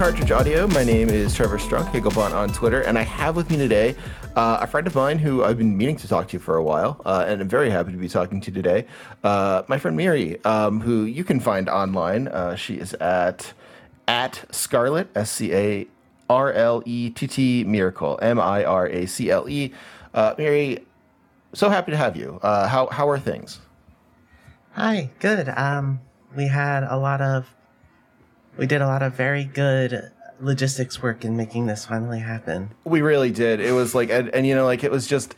Cartridge Audio. My name is Trevor Strunk, Higglebot on Twitter, and I have with me today uh, a friend of mine who I've been meaning to talk to for a while, uh, and I'm very happy to be talking to today. Uh, my friend Miri, um, who you can find online. Uh, she is at at Scarlet S C A R L E T T Miracle M I R A C L E. Uh, Miri, so happy to have you. Uh, how how are things? Hi, good. Um, we had a lot of we did a lot of very good logistics work in making this finally happen. We really did. It was like, and, and you know, like it was just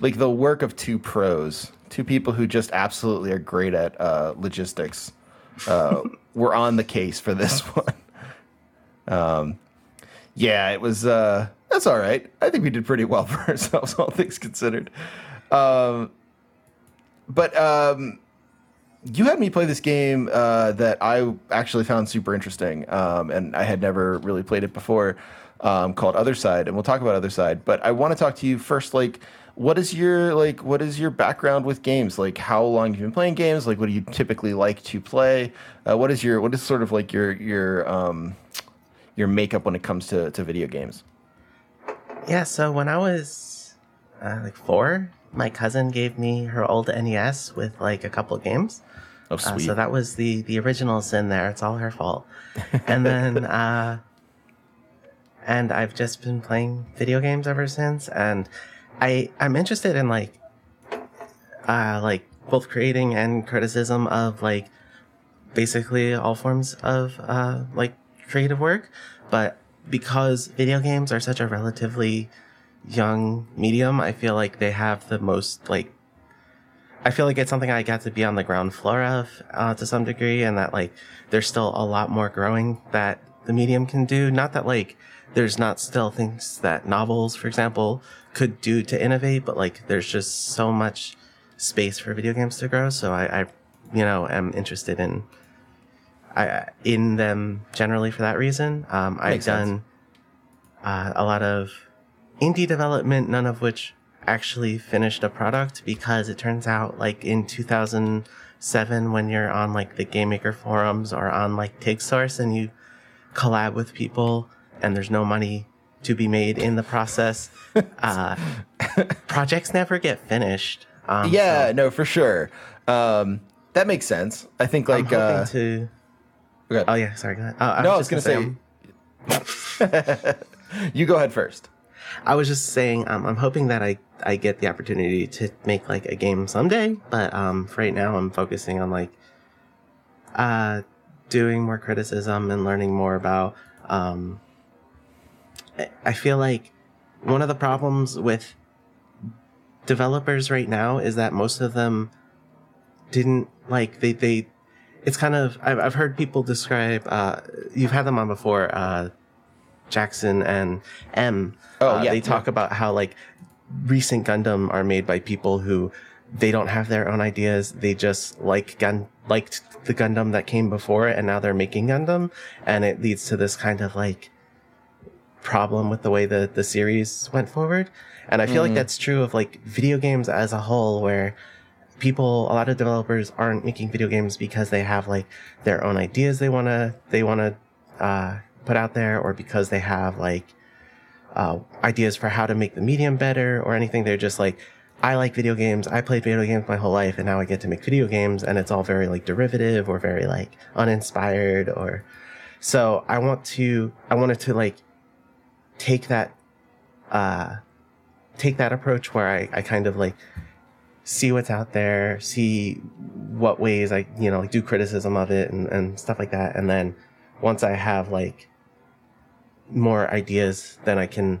like the work of two pros, two people who just absolutely are great at uh, logistics. Uh, were on the case for this one. Um, yeah, it was. Uh, that's all right. I think we did pretty well for ourselves, all things considered. Um, but um, you had me play this game uh, that I actually found super interesting, um, and I had never really played it before, um, called Othercide, and we'll talk about Othercide. But I want to talk to you first, like, what is your like, what is your background with games? Like, how long you've been playing games? Like, what do you typically like to play? Uh, what is your what is sort of like your your um, your makeup when it comes to to video games? Yeah, so when I was uh, like four, my cousin gave me her old NES with like a couple games. Oh, Uh, so that was the the original sin there. It's all her fault. And then uh and I've just been playing video games ever since and I I'm interested in like uh like both creating and criticism of like basically all forms of uh like creative work, but because video games are such a relatively young medium, I feel like they have the most like I feel like it's something I got to be on the ground floor of uh, to some degree, and that like there's still a lot more growing that the medium can do. Not that like there's not still things that novels, for example, could do to innovate, but like there's just so much space for video games to grow. So I, I you know, am interested in I in them generally for that reason. Um, I've Makes done uh, a lot of indie development, none of which actually finished a product because it turns out like in 2007 when you're on like the game maker forums or on like TigSource and you collab with people and there's no money to be made in the process, uh, projects never get finished. Um, yeah, so no, for sure. Um, that makes sense. I think like uh, to. ahead. Oh yeah, sorry. Go ahead. Uh, I no, I was was just gonna I'm- say. you go ahead first. I was just saying, um, I'm hoping that I, I get the opportunity to make like a game someday, but um, for right now, I'm focusing on like uh, doing more criticism and learning more about. Um, I- feel like one of the problems with developers right now is that most of them didn't like they they. It's kind of I've I've heard people describe. Uh, you've had them on before. Uh, Jackson and M. Oh, Uh, yeah, They talk about how like recent Gundam are made by people who they don't have their own ideas. They just like gun liked the Gundam that came before it, and now they're making Gundam, and it leads to this kind of like problem with the way the the series went forward. And I feel like that's true of like video games as a whole, where people, a lot of developers aren't making video games because they have like their own ideas they wanna they wanna uh, put out there, or because they have like uh, ideas for how to make the medium better or anything. They're just like, I like video games. I played video games my whole life, and now I get to make video games, and it's all very like derivative or very like uninspired. Or so I want to. I wanted to like take that, uh, take that approach where I, I kind of like see what's out there, see what ways I you know like do criticism of it and and stuff like that, and then once I have like more ideas, then I can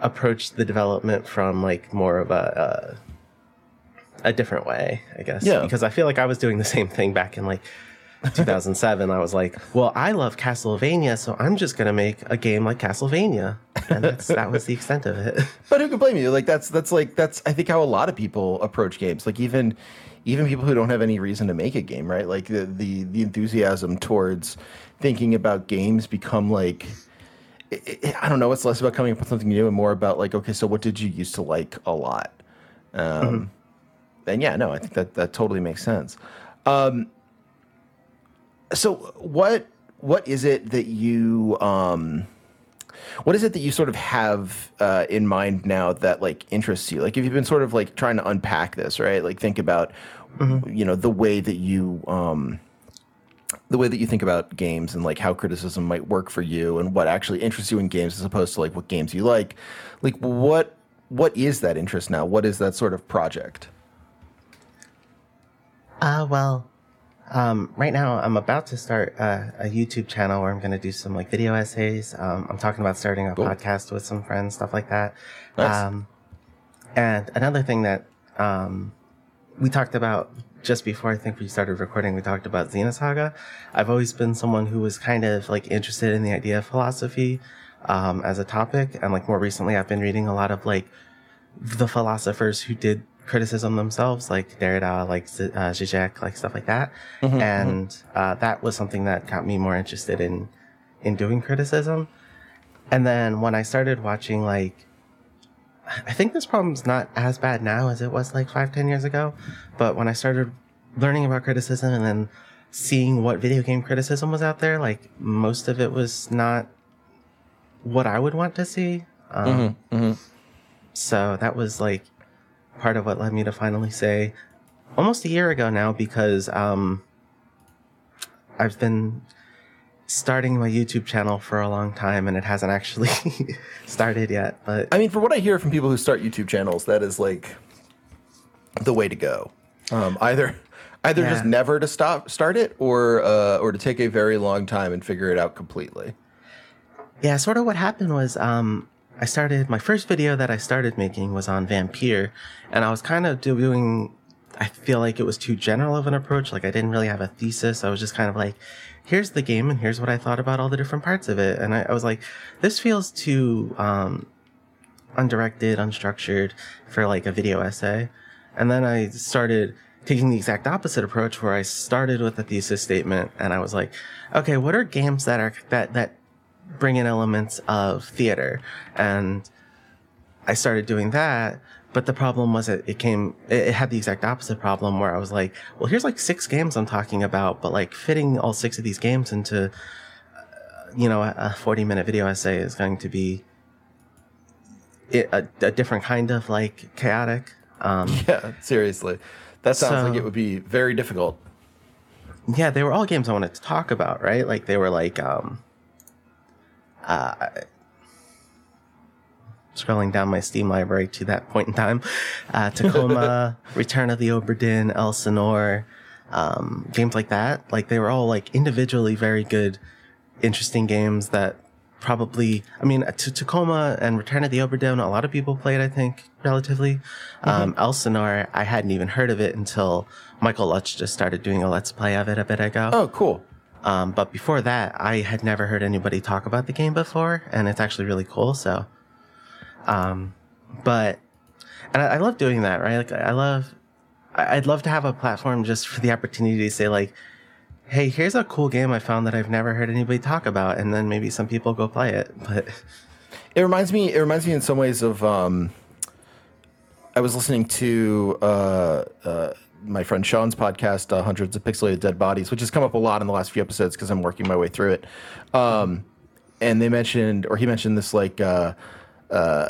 approach the development from like more of a a, a different way, I guess. Yeah. Because I feel like I was doing the same thing back in like 2007. I was like, well, I love Castlevania, so I'm just gonna make a game like Castlevania, and that's, that was the extent of it. But who can blame you? Like that's that's like that's I think how a lot of people approach games. Like even even people who don't have any reason to make a game, right? Like the the, the enthusiasm towards thinking about games become like i i I don't know. It's less about coming up with something new and more about like, okay, so what did you used to like a lot? Um, And yeah, no, I think that that totally makes sense. Um, so what what is it that you um what is it that you sort of have uh, in mind now that like interests you? Like, if you've been sort of like trying to unpack this, right? Like, think about, mm-hmm. you know, the way that you, um, the way that you think about games and like how criticism might work for you and what actually interests you in games as opposed to like what games you like. Like, what what is that interest now? What is that sort of project? Uh, well, um, right now, I'm about to start uh, a YouTube channel where I'm going to do some like video essays. Um, I'm talking about starting a cool. podcast with some friends, stuff like that. Nice. Um, and another thing that um, we talked about just before I think we started recording, we talked about Xenosaga. I've always been someone who was kind of like interested in the idea of philosophy um, as a topic, and like more recently, I've been reading a lot of like the philosophers who did criticism themselves, like Derrida, like uh, Zizek, like stuff like that. Mm-hmm, mm-hmm. and mm-hmm. Uh, that was something that got me more interested in in doing criticism. And then when I started watching, like, I think this problem's not as bad now as it was like five, ten years ago. But when I started learning about criticism and then seeing what video game criticism was out there, like most of it was not what I would want to see. Um, mm-hmm, mm-hmm. so that was like part of what led me to finally say almost a year ago now because um, I've been starting my YouTube channel for a long time and it hasn't actually started yet. But I mean, for what I hear from people who start YouTube channels, that is like the way to go. Um, either either yeah. just never to stop start it or uh, or to take a very long time and figure it out completely. Yeah, sort of what happened was um, I started my first video that I started making was on Vampire, and I was kind of doing. I feel like it was too general of an approach. Like I didn't really have a thesis. I was just kind of like, here's the game, and here's what I thought about all the different parts of it. And I, I was like, this feels too um, undirected, unstructured for like a video essay. And then I started taking the exact opposite approach, where I started with a thesis statement, and I was like, okay, what are games that are that that bring in elements of theater. And I started doing that. But the problem was it, it came, it, had the exact opposite problem where I was like, well, here's like six games I'm talking about, but like fitting all six of these games into, uh, you know, a 40 minute video essay is going to be a, a different kind of like chaotic. Um, yeah, seriously. That sounds so, like it would be very difficult. Yeah, they were all games I wanted to talk about, right? Like they were like, um, uh, scrolling down my Steam library to that point in time, uh, Tacoma, Return of the Obra Dinn, Elsinore, um, games like that. Like they were all like individually very good, interesting games that probably, I mean, to Tacoma and Return of the Obra Dinn, a lot of people played, I think, relatively. Mm-hmm. Um, Elsinore, I hadn't even heard of it until Michael Lutz just started doing a Let's Play of it a bit ago. Oh, cool. Um, but before that, I had never heard anybody talk about the game before, and it's actually really cool. So, um, but, and I, I love doing that, right? Like, I love, I'd love to have a platform just for the opportunity to say, like, hey, here's a cool game I found that I've never heard anybody talk about, and then maybe some people go play it. But it reminds me, it reminds me in some ways of, um, I was listening to uh, uh, my friend Sean's podcast, uh, Hundreds of Pixelated Dead Bodies, which has come up a lot in the last few episodes because I'm working my way through it. Um, and they mentioned, or he mentioned this like uh, uh,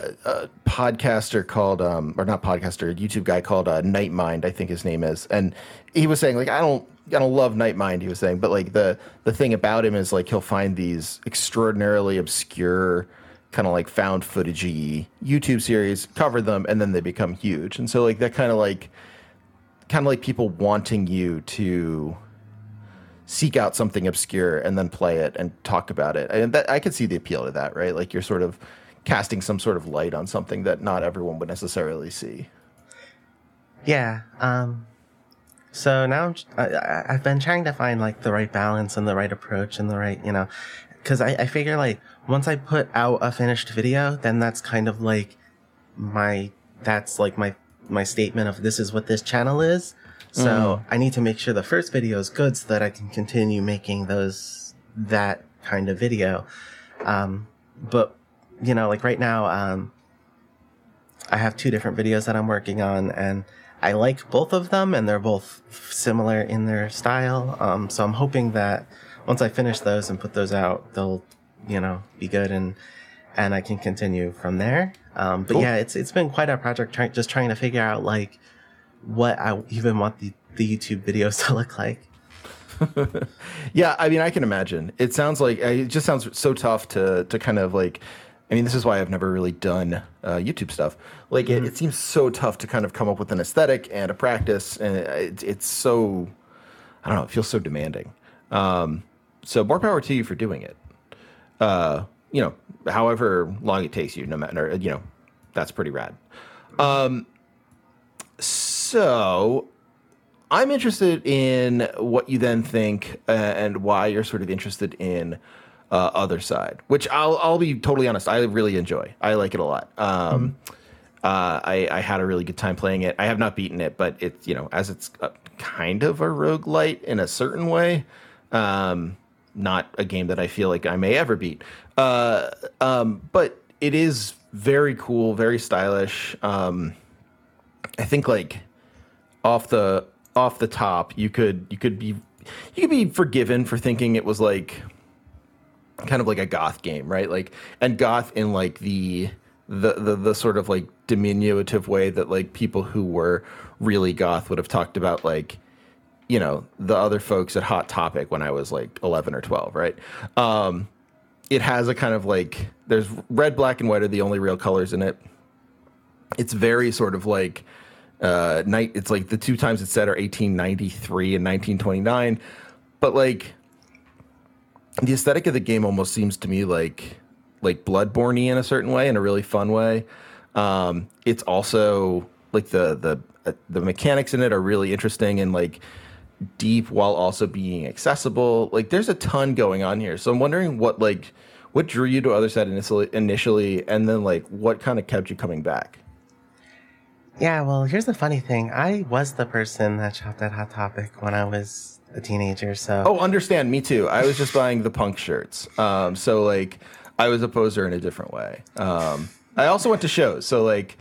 podcaster called, um, or not podcaster, YouTube guy called uh, Nightmind, I think his name is, and he was saying like I don't. I don't love Nightmind, he was saying, but like the the thing about him is like he'll find these extraordinarily obscure, kind of like found footagey YouTube series, cover them, and then they become huge. And so like that kind of like kind of like people wanting you to seek out something obscure and then play it and talk about it. And that I could see the appeal to that, right? Like you're sort of casting some sort of light on something that not everyone would necessarily see. Yeah. Um, so now i have been trying to find like the right balance and the right approach and the right, you know, because I, I figure like once I put out a finished video, then that's kind of like my that's like my my statement of this is what this channel is. So mm. I need to make sure the first video is good so that I can continue making those that kind of video. Um, but you know, like right now, um, I have two different videos that I'm working on, and I like both of them, and they're both similar in their style. Um, so I'm hoping that once I finish those and put those out, they'll you know be good and and I can continue from there. Um, but Cool. yeah, it's it's been quite a project trying just trying to figure out like what I even want the the YouTube videos to look like. Yeah, I mean, I can imagine. It sounds like it just sounds so tough to to kind of like. I mean, this is why I've never really done uh, YouTube stuff. Like, it, it seems so tough to kind of come up with an aesthetic and a practice, and it, it's so. I don't know. It feels so demanding. Um, so more power to you for doing it. Uh, you know, however long it takes you, no matter you know, that's pretty rad. Um, so I'm interested in what you then think uh, and why you're sort of interested in uh, Othercide, which I'll I'll be totally honest. I really enjoy. I like it a lot. Um, uh, I I had a really good time playing it. I have not beaten it, but it's you know as it's a, kind of a roguelite in a certain way. Um, not a game that I feel like I may ever beat. Uh, um, but it is very cool, very stylish. Um, I think like off the off the top, you could you could be you could be forgiven for thinking it was like kind of like a goth game, right? Like and goth in like the the the, the sort of like diminutive way that like people who were really goth would have talked about like you know the other folks at hot topic when i was like 11 or 12 right um it has a kind of like there's red black and white are the only real colors in it. It's very sort of like uh night it's like the two times it's set are 1893 and 1929 but like the aesthetic of the game almost seems to me like like bloodborne in a certain way in a really fun way. Um it's also like the the uh, the mechanics in it are really interesting and like deep while also being accessible. Like there's a ton going on here. So i'm wondering what like what drew you to Othercide initially initially and then like what kind of kept you coming back Yeah, well, here's the funny thing. I was the person that shopped at Hot Topic when I was a teenager, so Oh, understand. Me too. I was just buying the punk shirts. Um, so like, I was a poser in a different way. Um, I also went to shows. So like,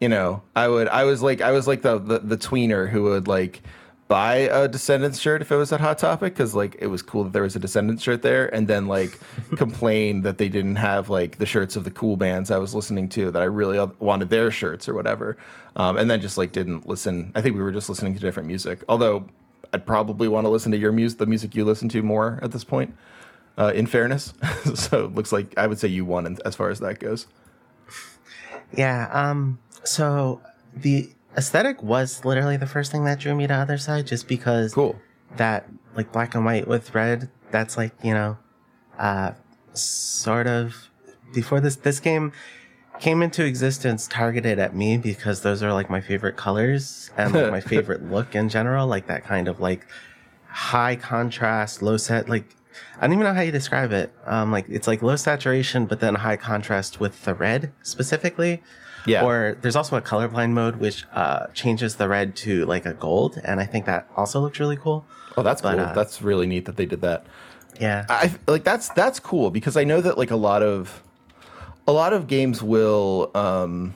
you know, I would. I was like, I was like the the, the tweener who would like buy a Descendents shirt if it was at Hot Topic because like it was cool that there was a Descendents shirt there, and then like complain that they didn't have like the shirts of the cool bands I was listening to that I really wanted their shirts or whatever, um, and then just like didn't listen. I think we were just listening to different music, although. I'd probably want to listen to your music, the music you listen to more at this point. Uh, in fairness, so it looks like I would say you won as far as that goes. yeah. Um, so the aesthetic was literally the first thing that drew me to Othercide, just because Cool. that like black and white with red. That's like you know, uh, sort of before this this game came into existence targeted at me because those are like my favorite colors and like my favorite look in general like that kind of like high contrast low set like i don't even know how you describe it um like it's like low saturation but then high contrast with the red specifically Yeah. or there's also a colorblind mode which uh changes the red to like a gold and i think that also looks really cool Oh, that's But, cool. uh, that's really neat that they did that. yeah I like that's that's cool because I know that like a lot of a lot of games will um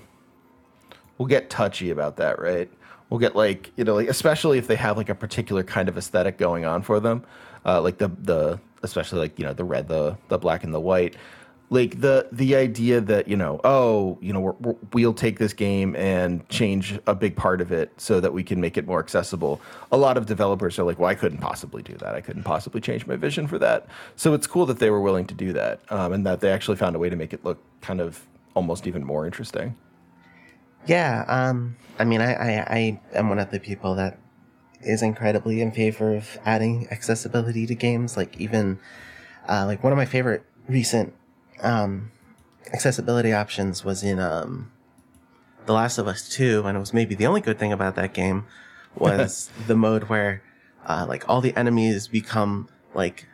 will get touchy about that, right? We'll get like you know like especially if they have like a particular kind of aesthetic going on for them, uh, like the the especially like you know the red, the the black and the white. Like the the idea that you know oh you know we're, we'll take this game and change a big part of it so that we can make it more accessible. A lot of developers are like, well, I couldn't possibly do that. I couldn't possibly change my vision for that. So it's cool that they were willing to do that um, and that they actually found a way to make it look kind of almost even more interesting. Yeah, um, I mean, I, I, I am one of the people that is incredibly in favor of adding accessibility to games. Like even, uh, like one of my favorite recent, um, accessibility options was in, um, The Last of Us 2, and it was maybe the only good thing about that game was the mode where, uh, like all the enemies become like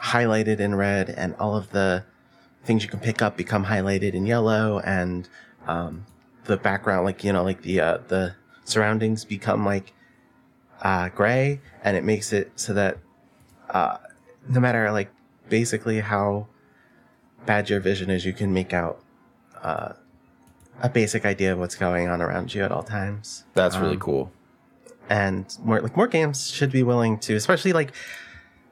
highlighted in red and all of the things you can pick up become highlighted in yellow and, um, the background, like you know, like the uh, the surroundings become like uh, gray, and it makes it so that uh, no matter like basically how bad your vision is, you can make out uh, a basic idea of what's going on around you at all times. That's really Um, cool. and more like more games should be willing to, especially like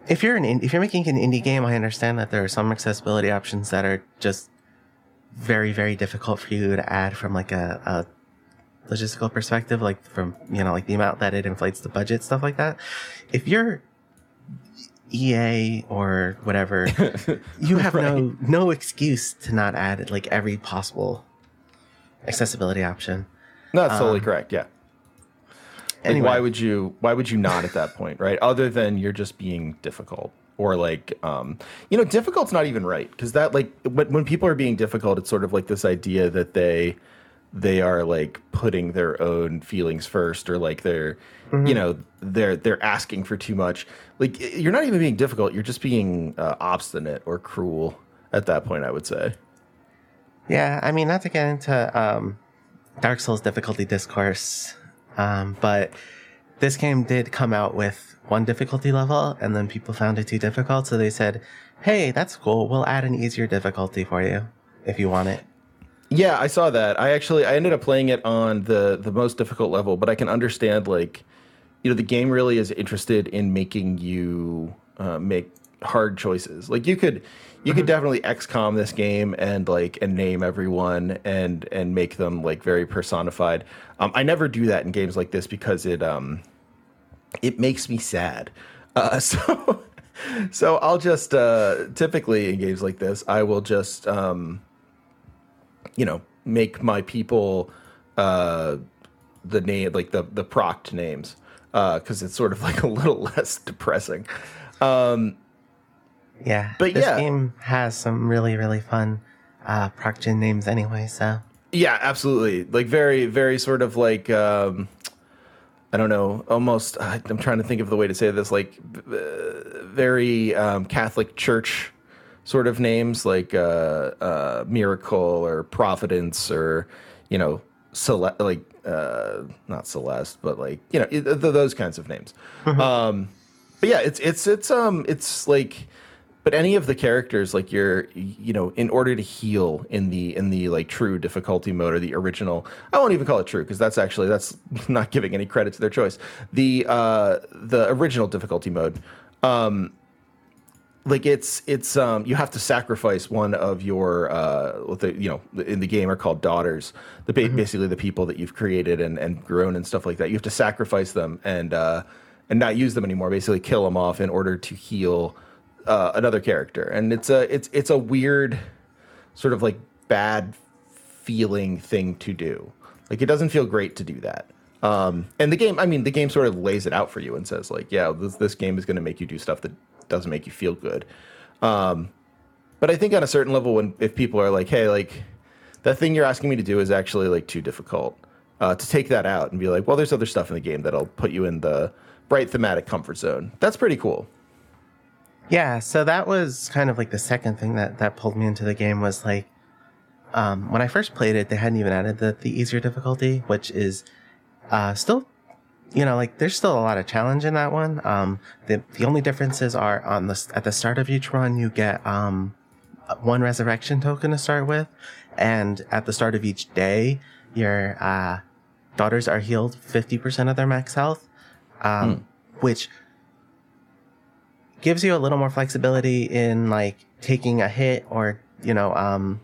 if you're an in- if you're making an indie game, I understand that there are some accessibility options that are just very very difficult for you to add from like a, a logistical perspective, like from you know like the amount that it inflates the budget, stuff like that. If you're EA or whatever, you have no no excuse to not add like every possible accessibility option. No, that's totally correct. Yeah. Like, Anyway. why would you why would you not at that point, right? Other than you're just being difficult or like um you know, difficult's not even right because that like when when people are being difficult, it's sort of like this idea that they they are like putting their own feelings first or like they're you know they're they're asking for too much like you're not even being difficult you're just being uh, obstinate or cruel at that point i would say Yeah, I mean, not to get into um, Dark Souls difficulty discourse, um, but this game did come out with one difficulty level, and then people found it too difficult, so they said, "Hey, that's cool. We'll add an easier difficulty for you if you want it." Yeah, I saw that. I actually I ended up playing it on the the most difficult level, but I can understand like you know the game really is interested in making you uh, make hard choices. Like you could you could definitely XCOM this game and like and name everyone and and make them like very personified. Um, I never do that in games like this because it um it makes me sad. Uh, so so I'll just uh, typically in games like this I will just um, you know make my people uh the name like the the proct names uh because it's sort of like a little less depressing um Yeah, But this yeah. game has some really really fun uh, procgen names anyway. So yeah absolutely like very very sort of like um i don't know almost uh, i'm trying to think of the way to say this like uh, very um catholic church sort of names like uh uh miracle or providence or you know Cele- like uh not celeste but like you know th- those kinds of names. Um but yeah it's it's it's um it's like but any of the characters like you're you know in order to heal in the in the like true difficulty mode or the original i won't even call it true because that's actually that's not giving any credit to their choice. The uh the original difficulty mode um like it's it's um you have to sacrifice one of your uh what the you know in the game are called daughters. The ba- basically the people that you've created and and grown and stuff like that. You have to sacrifice them and uh and not use them anymore. Basically kill them off in order to heal uh, another character. And it's a it's it's a weird sort of like bad feeling thing to do. Like it doesn't feel great to do that. Um and the game i mean the game sort of lays it out for you and says like yeah this, this game is going to make you do stuff that doesn't make you feel good. Um but i think on a certain level when if people are like hey like that thing you're asking me to do is actually like too difficult uh, to take that out and be like well there's other stuff in the game that'll put you in the bright thematic comfort zone. That's pretty cool. Yeah, so that was kind of like the second thing that that pulled me into the game was like um, when I first played it, they hadn't even added the the easier difficulty, which is uh, still, you know, like there's still a lot of challenge in that one. Um, the the only differences are on the at the start of each run, you get um, one resurrection token to start with, and at the start of each day, your uh, daughters are healed fifty percent of their max health, um, which gives you a little more flexibility in like taking a hit or you know um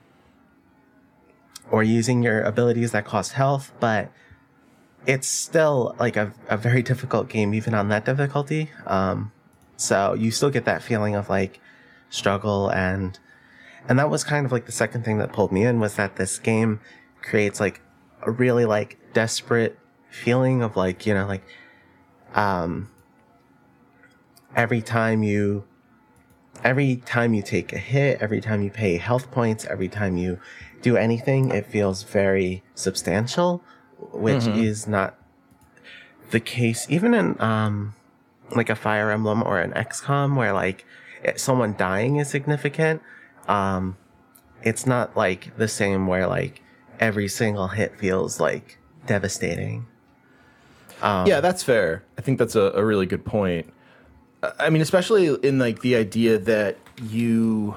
or using your abilities that cost health. But it's still like a, a very difficult game even on that difficulty um so you still get that feeling of like struggle and and that was kind of like the second thing that pulled me in was that this game creates like a really like desperate feeling of like you know like um every time you every time you take a hit every time you pay health points every time you do anything it feels very substantial which is not the case even in um like a fire emblem or an xcom where like someone dying is significant um it's not like the same where like every single hit feels like devastating. Um, yeah that's fair. I think that's a, a really good point. I- mean especially in like the idea that you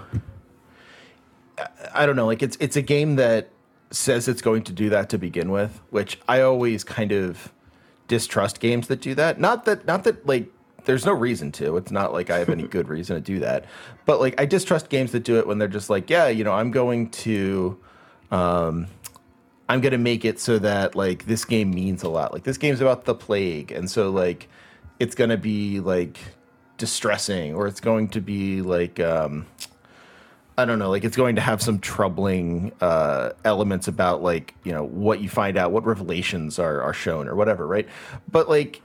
I- i don't know like it's it's a game that says it's going to do that to begin with which i always kind of distrust games that do that not that not that like there's no reason to. It's not like I have any good reason to do that. But like I distrust games that do it when they're just like, yeah, you know, I'm going to um I'm going to make it so that like this game means a lot. Like this game's about the plague and so like it's going to be like distressing or it's going to be like um I don't know, like it's going to have some troubling uh, elements about like you know what you find out, what revelations are are shown or whatever, right? But like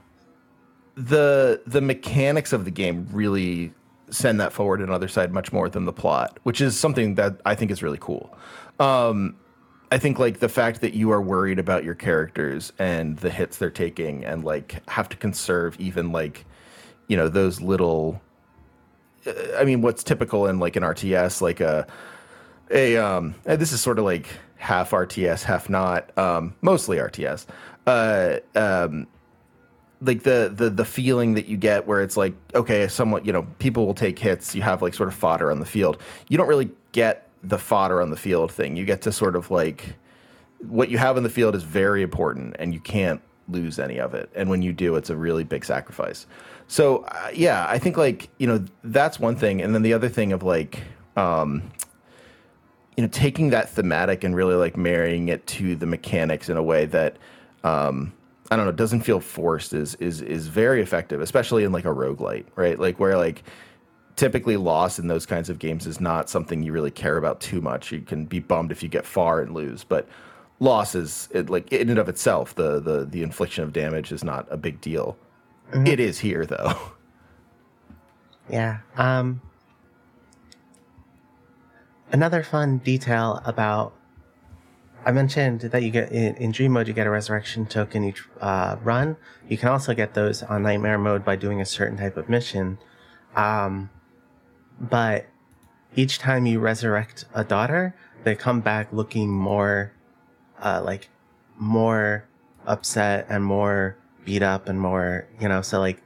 the the mechanics of the game really send that forward and Othercide much more than the plot, which is something that I think is really cool. Um, I think like the fact that you are worried about your characters and the hits they're taking and like have to conserve even like you know those little I mean, what's typical in like an RTS, like a a um, this is sort of like half RTS, half not, um, mostly RTS. Uh, um, like the the the feeling that you get where it's like okay, somewhat you know people will take hits. You have like sort of fodder on the field. You don't really get the fodder on the field thing. You get to sort of like what you have in the field is very important, and you can't lose any of it. And when you do, it's a really big sacrifice. So uh, yeah, I think like you know that's one thing, and then the other thing of like um, you know taking that thematic and really like marrying it to the mechanics in a way that um, I don't know doesn't feel forced is is is very effective, especially in like a roguelite, right? Like where like typically loss in those kinds of games is not something you really care about too much. You can be bummed if you get far and lose, but loss is it, like in and of itself the the the infliction of damage is not a big deal. Mm-hmm. It is here though. Yeah. Um another fun detail about I mentioned that you get in, in, dream mode you get a resurrection token each uh, run. You can also get those on nightmare mode by doing a certain type of mission. Um, but each time you resurrect a daughter, they come back looking more uh, like more upset and more beat up and more, you know, so like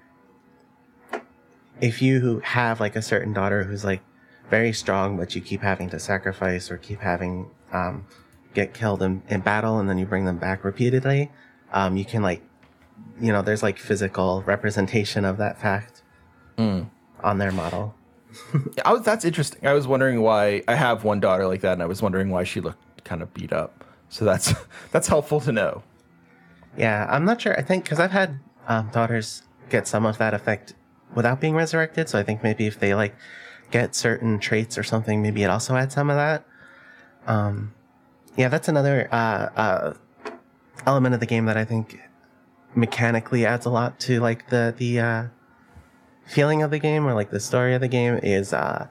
if you have like a certain daughter who's like very strong, but you keep having to sacrifice or keep having um, get killed in, in battle, and then you bring them back repeatedly, um, you can like, you know, there's like physical representation of that fact mm. on their model. yeah, was, that's interesting. I was wondering why I have one daughter like that, and I was wondering why she looked kind of beat up. So that's that's helpful to know. Yeah, I'm not sure. I think because I've had um, daughters get some of that effect without being resurrected. So I think maybe if they like get certain traits or something, maybe it also adds some of that. Um, yeah, that's another uh, uh, element of the game that I think mechanically adds a lot to like the the uh, feeling of the game or like the story of the game is uh,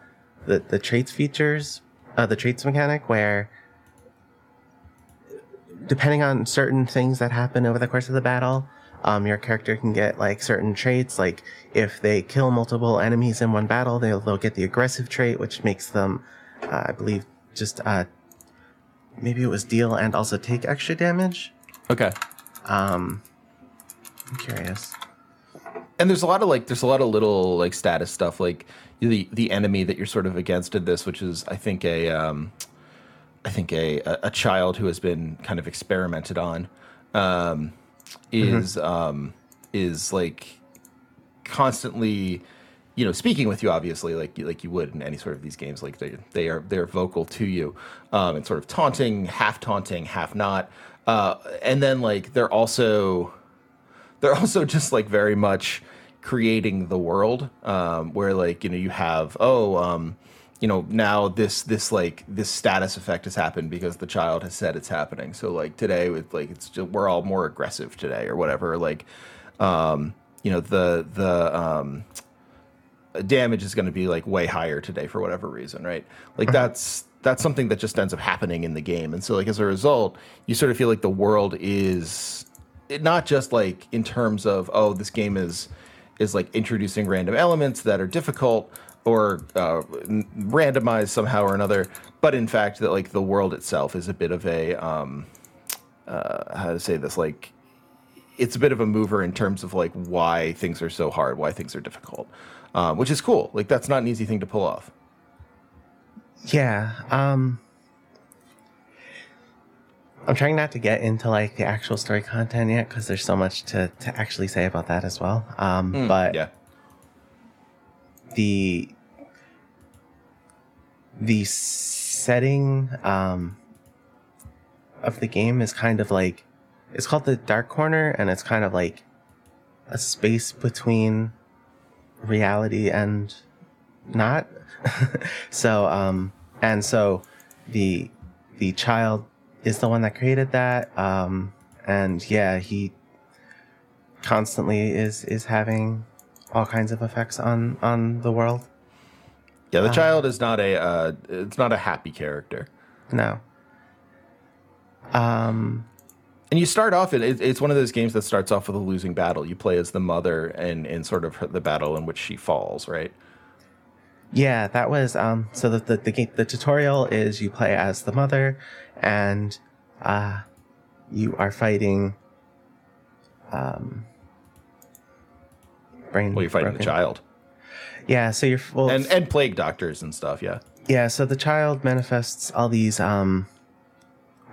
the the traits features, uh, the traits mechanic where depending on certain things that happen over the course of the battle, um, your character can get like certain traits. Like if they kill multiple enemies in one battle, they'll, they'll get the aggressive trait, which makes them, uh, I believe, just uh, maybe it was deal and also take extra damage. Okay. Um, I'm curious. And there's a lot of like, there's a lot of little like status stuff, like the the enemy that you're sort of against in this, which is I think a um, I think a a child who has been kind of experimented on um, is mm-hmm. um, is like constantly you know speaking with you obviously like like you would in any sort of these games like they they are they're vocal to you um, and sort of taunting half taunting half not uh, and then like they're also they're also just like very much creating the world um, where like you know you have oh um, you know now this this like this status effect has happened because the child has said it's happening. So like today with like it's just, we're all more aggressive today or whatever like um you know the the um damage is going to be like way higher today for whatever reason right? Like that's that's something that just ends up happening in the game. And so like as a result you sort of feel like the world is it, not just like in terms of oh this game is is like introducing random elements that are difficult or uh, randomized somehow or another, but in fact that like the world itself is a bit of a um, uh, how to say this like it's a bit of a mover in terms of like why things are so hard, why things are difficult, um, which is cool. Like that's not an easy thing to pull off. Yeah. Um, I'm trying not to get into like the actual story content yet because there's so much to, to actually say about that as well. Um, mm, but yeah the the setting um, of the game is kind of like it's called the dark corner and it's kind of like a space between reality and not. So um and so the the child is the one that created that um and yeah he constantly is is having all kinds of effects on on the world Yeah, the child is not a uh, it's not a happy character. no um And you start off in it, it's one of those games that starts off with a losing battle. You play as the mother and in sort of the battle in which she falls, right? Yeah, that was um so the the the, ga- the tutorial is you play as the mother and uh you are fighting um brain Well, you're fighting the child Yeah, so you're well, and and plague doctors and stuff. Yeah. yeah, so the child manifests all these um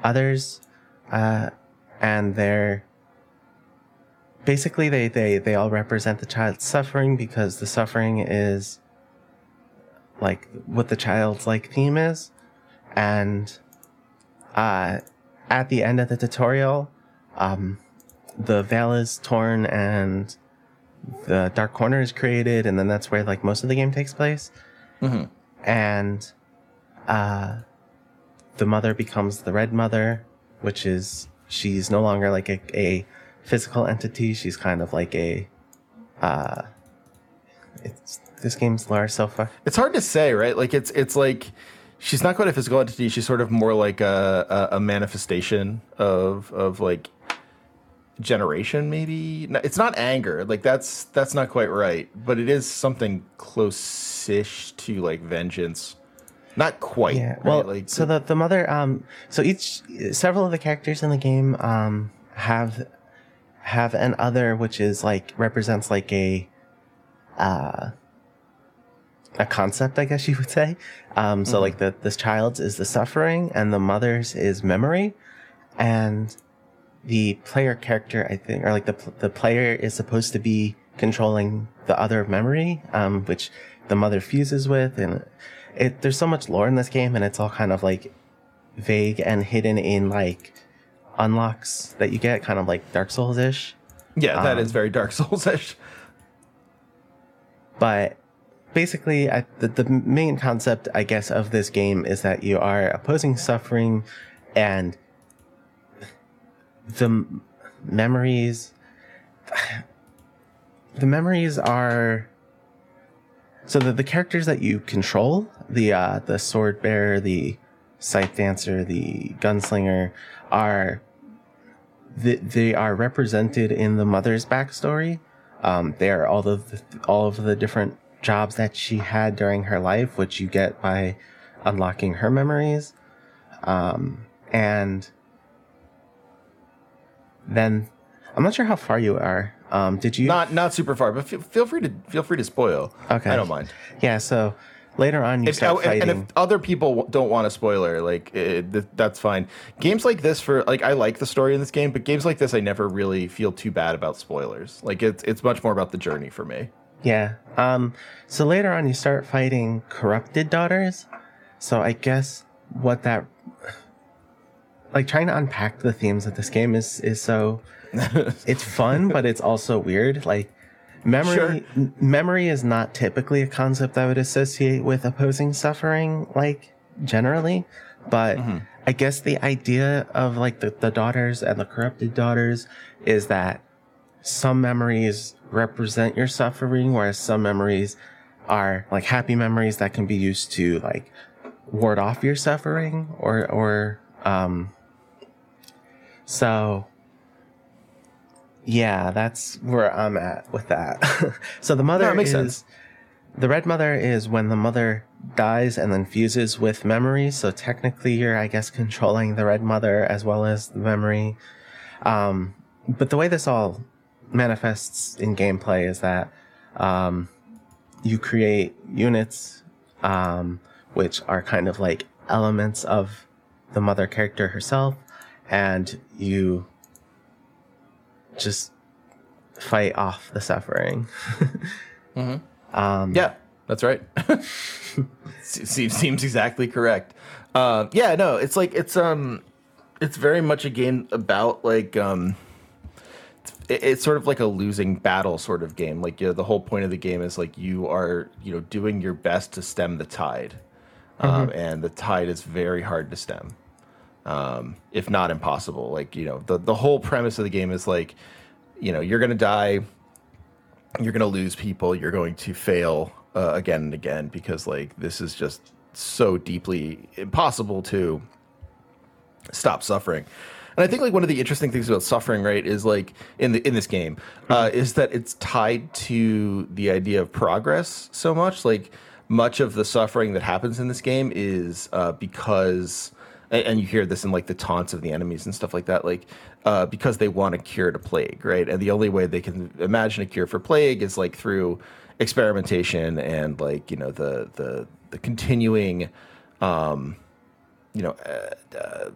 others uh and they're basically they they they all represent the child's suffering because the suffering is like what the child's like theme is and uh at the end of the tutorial um the veil is torn and the dark corner is created and then that's where like most of the game takes place Mhm. and uh the mother becomes the red mother which is she's no longer like a, a physical entity she's kind of like a uh it's this game's lore so far It's hard to say, right? Like it's it's like she's not quite a physical entity. She's sort of more like a a, a manifestation of of like generation, maybe. It's not anger. Like that's that's not quite right, but it is something close-ish to like vengeance. Not quite. Yeah. right? Well, like so the the mother um so each several of the characters in the game um have have an other which is like represents like a uh a concept I guess you would say. Um so like the this child's is the suffering and the mother's is memory and the player character I think or like the the player is supposed to be controlling the other memory um which the mother fuses with and it there's so much lore in this game and it's all kind of like vague and hidden in like unlocks that you get kind of like dark souls ish yeah, that um, is very Dark Souls-ish. but basically I, the, the main concept i guess of this game is that you are opposing suffering and the memories the memories are so the, the characters that you control the uh the sword bearer the scythe dancer the gunslinger are th- they are represented in the mother's backstory um, they are all of the, all of the different jobs that she had during her life, which you get by unlocking her memories. Um, and then I'm not sure how far you are. Um, did you? Not not super far, but feel, feel free to feel free to spoil. Okay. I don't mind. yeah. So later on, you If, start and- fighting. and if other people don't want a spoiler, like it, th- that's fine. Games like this, for like I like the story in this game, but games like this, I never really feel too bad about spoilers. Like it's it's much more about the journey for me. Yeah. Um, so later on, you start fighting corrupted daughters. So I guess what that, like, trying to unpack the themes of this game is is so, it's fun, but it's also weird. Like, memory Sure. m- memory is not typically a concept I would associate with opposing suffering, like generally, but. I guess the idea of like the, the daughters and the corrupted daughters is that some memories represent your suffering, whereas some memories are like happy memories that can be used to like ward off your suffering or or um so yeah that's where i'm at with that. So the mother No, makes is sense. the red mother is when the mother dies and then fuses with memory. So technically you're i guess controlling the red mother as well as the memory. Um but the way this all manifests in gameplay is that um, you create units um, which are kind of like elements of the mother character herself, and you just fight off the suffering. Mhm. um, Yeah, that's right. seems seems exactly correct. Uh, yeah, no, it's like it's um, it's very much a game about like um, it's, it's sort of like a losing battle sort of game. Like you know, the whole point of the game is like you are you know doing your best to stem the tide, um, and the tide is very hard to stem, um, if not impossible. Like you know, the the whole premise of the game is like, you know, you're gonna die you're going to lose people you're going to fail uh, again and again because like this is just so deeply impossible to stop suffering. And i think like one of the interesting things about suffering right is like in the in this game uh, is that it's tied to the idea of progress so much. Like much of the suffering that happens in this game is uh, because and, you hear this in like the taunts of the enemies and stuff like that like uh, because they want a cure to plague right? And the only way they can imagine a cure for plague is like through experimentation and like you know the the the continuing um you know uh, uh,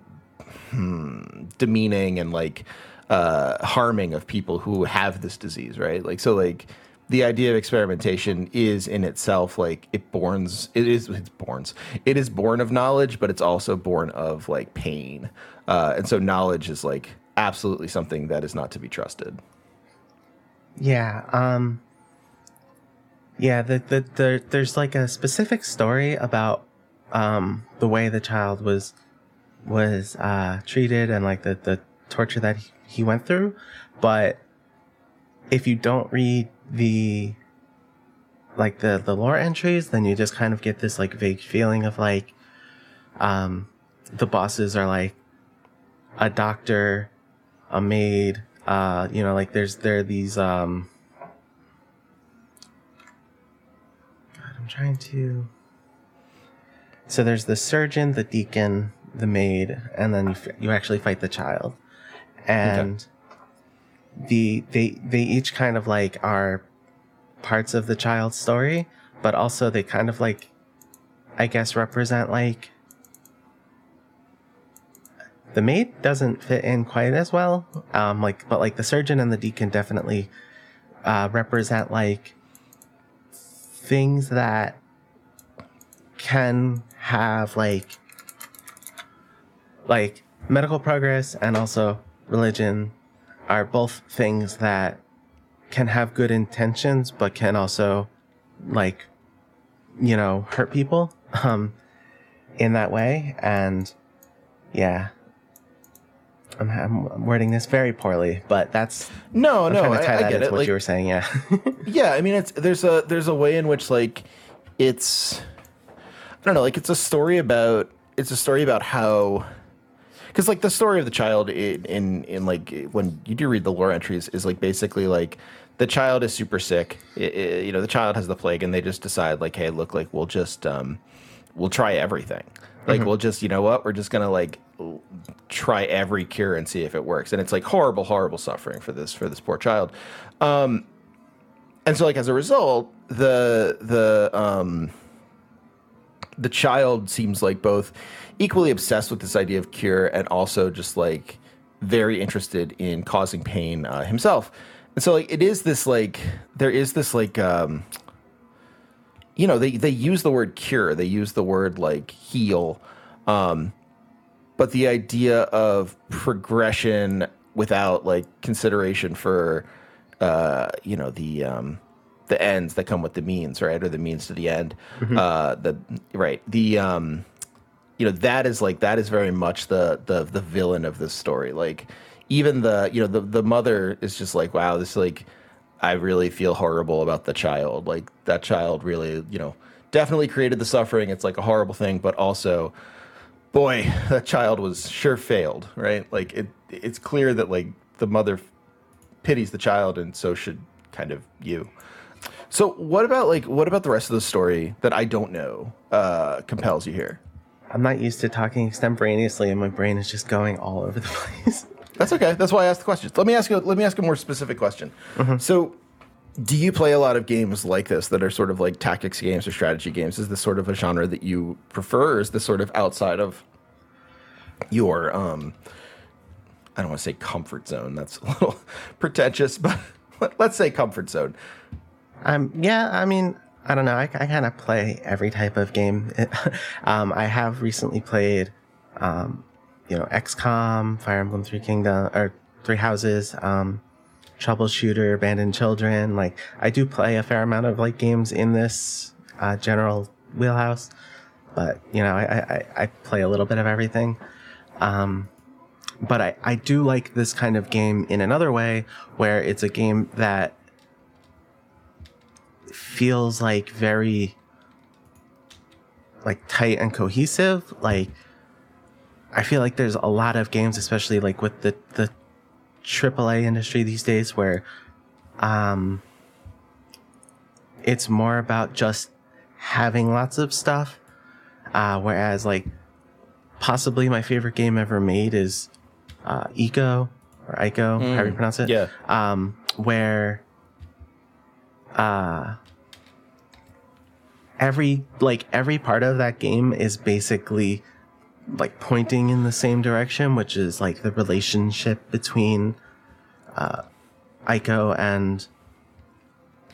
hmm, demeaning and like uh harming of people who have this disease right? Like so like the idea of experimentation is in itself like it borns it is it's borns it is born of knowledge but it's also born of like pain uh and so knowledge is like absolutely something that is not to be trusted Yeah. Um. Yeah. The, the the there's like a specific story about um the way the child was was uh treated and like the the torture that he, he went through, but if you don't read the like the the lore entries, then you just kind of get this like vague feeling of like um the bosses are like a doctor, a maid, uh, you know, like there's there are these um God, I'm trying to So there's the surgeon, the deacon, the maid, and then you, f- you actually fight the child. And the they they each kind of like are parts of the child's story, but also they kind of like I guess represent like the maid doesn't fit in quite as well. Um, like, but like the surgeon and the deacon definitely uh, represent like things that can have like like medical progress and also religion are both things that can have good intentions but can also like you know hurt people um in that way. And yeah. I'm, I'm wording this very poorly, but that's no I'm no trying to tie I, I get into it. what like, you were saying. Yeah, yeah i mean it's there's a there's a way in which like it's i don't know like it's a story about it's a story about how because like the story of the child in, in in like when you do read the lore entries is like basically like the child is super sick. I- I- you know the child has the plague and they just decide like hey look like we'll just um we'll try everything. Like we'll just you know what? We're just gonna like try every cure and see if it works. And it's like horrible horrible suffering for this for this poor child. Um and so like as a result the the um the child seems like both equally obsessed with this idea of cure and also just like very interested in causing pain uh, himself. And so like it is this like there is this like um you know they they use the word cure they use the word like heal um but the idea of progression without like consideration for uh you know the um the ends that come with the means right or the means to the end. Uh the right the um you know that is like that is very much the the the villain of this story. Like even the you know the the mother is just like wow this like i really feel horrible about the child. Like that child really you know definitely created the suffering. It's like a horrible thing but also boy that child was sure failed right? Like it it's clear that like the mother pities the child and so should kind of you so what about like what about the rest of the story that i don't know uh compels you here I'm not used to talking extemporaneously, and my brain is just going all over the place. That's okay. That's why I asked the questions. Let me ask you. Let me ask a more specific question. So, do you play a lot of games like this that are sort of like tactics games or strategy games? Is this sort of a genre that you prefer, or is this sort of outside of your um? I don't want to say comfort zone. That's a little pretentious, but let's say comfort zone. Um, yeah, I mean, I don't know. I, I kind of play every type of game. um, I have recently played, um, you know, XCOM, Fire Emblem Three Kingdom, or Three Houses, um, Troubleshooter, Abandoned Children. Like, I do play a fair amount of like games in this uh, general wheelhouse, but you know, I, I, I play a little bit of everything. Um, but I, I do like this kind of game in another way where it's a game that feels like very like tight and cohesive like i feel like there's a lot of games especially like with the the aaa industry these days where um it's more about just having lots of stuff uh whereas like possibly my favorite game ever made is uh eco or ico mm, how do you pronounce it yeah. um where uh every like every part of that game is basically like pointing in the same direction, which is like the relationship between uh, Ico and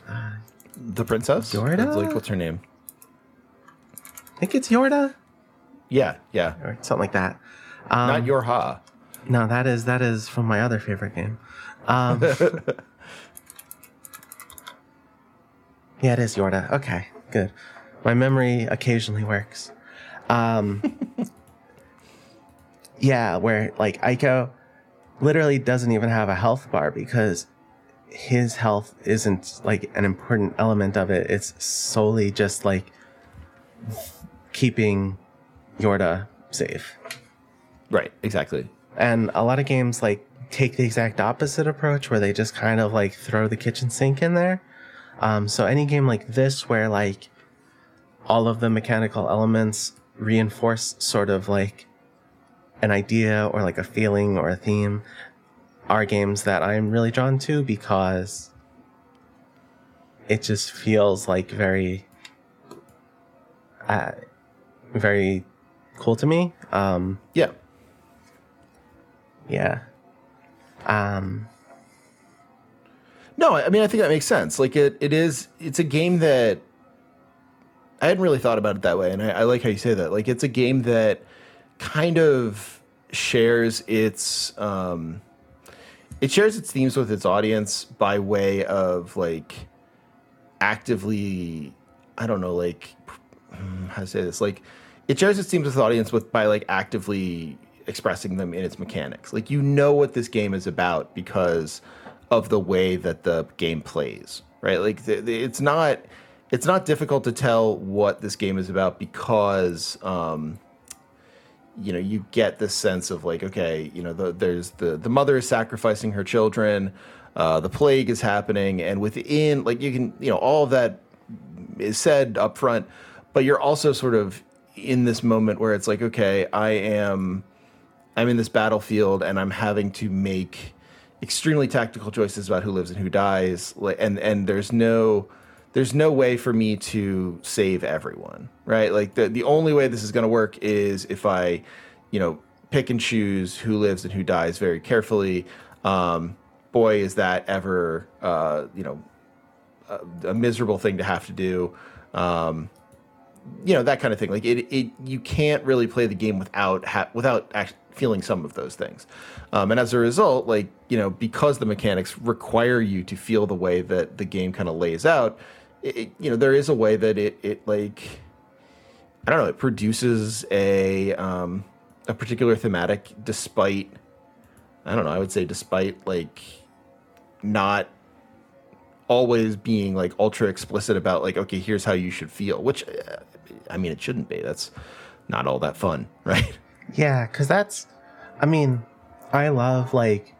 uh, the princess. Yorda. like, what's her name? I think it's Yorda. Yeah, yeah, or something like that. Um, Not Yorha. No, that is that is from my other favorite game. Um, yeah, it is Yorda. Okay, good. My memory occasionally works. Um, yeah, where like Ico literally doesn't even have a health bar because his health isn't like an important element of it. It's solely just like keeping Yorda safe. Right, exactly. And a lot of games like take the exact opposite approach where they just kind of like throw the kitchen sink in there. Um, so any game like this where like all of the mechanical elements reinforce sort of like an idea or like a feeling or a theme are games that I'm really drawn to because it just feels like very uh, very cool to me. Um, yeah. Yeah. Um, no, I mean I think that makes sense. Like it, it is. It's a game that I hadn't really thought about it that way, and I, I like how you say that. Like it's a game that kind of shares its um, it shares its themes with its audience by way of like actively I don't know like how to say this like it shares its themes with the audience with by like actively expressing them in its mechanics. Like you know what this game is about because of the way that the game plays, right? Like the, it's not it's not difficult to tell what this game is about because um, you know you get this sense of like okay you know the, there's the the mother is sacrificing her children uh, the plague is happening and within like you can you know all of that is said up front but you're also sort of in this moment where it's like okay i am i'm in this battlefield and i'm having to make extremely tactical choices about who lives and who dies like and and there's no there's no way for me to save everyone, right? Like the the only way this is going to work is if I, you know, pick and choose who lives and who dies very carefully. Um, boy, is that ever, uh, you know, a, a, miserable thing to have to do. Um, you know that kind of thing. Like it, it you can't really play the game without ha- without act- feeling some of those things. Um, and as a result, like you know, because the mechanics require you to feel the way that the game kind of lays out, it, you know, there is a way that it it like I don't know, it produces a um, a particular thematic despite I don't know, I would say despite like not always being like ultra explicit about like okay, here's how you should feel, which uh, I mean it shouldn't be. That's not all that fun, right? Yeah, cuz that's I mean, I love like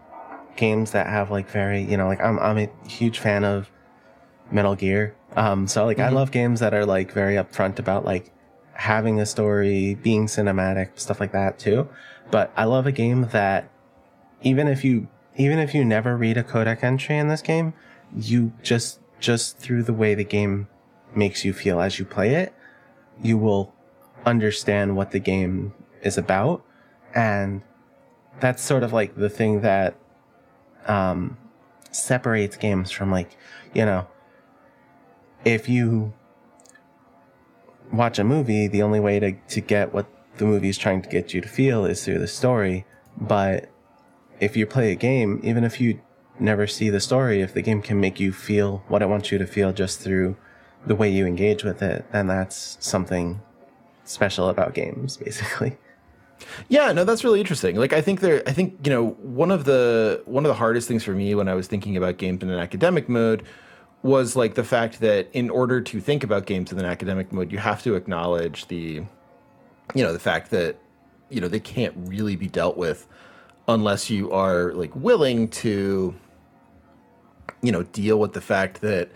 games that have like very, you know, like I'm I'm a huge fan of Metal Gear. Um, so like mm-hmm. I love games that are like very upfront about like having a story, being cinematic, stuff like that too. But I love a game that even if you even if you never read a codex entry in this game, you just just through the way the game makes you feel as you play it, you will understand what the game is about. And that's sort of like the thing that um, separates games from like, you know, if you watch a movie, the only way to, to get what the movie is trying to get you to feel is through the story. But if you play a game, even if you never see the story, if the game can make you feel what it wants you to feel just through the way you engage with it, then that's something special about games, basically. Yeah, no, that's really interesting. Like, I think there, I think you know, one of the one of the hardest things for me when I was thinking about games in an academic mode was like the fact that in order to think about games in an academic mode, you have to acknowledge the, you know, the fact that you know they can't really be dealt with unless you are like willing to, you know, deal with the fact that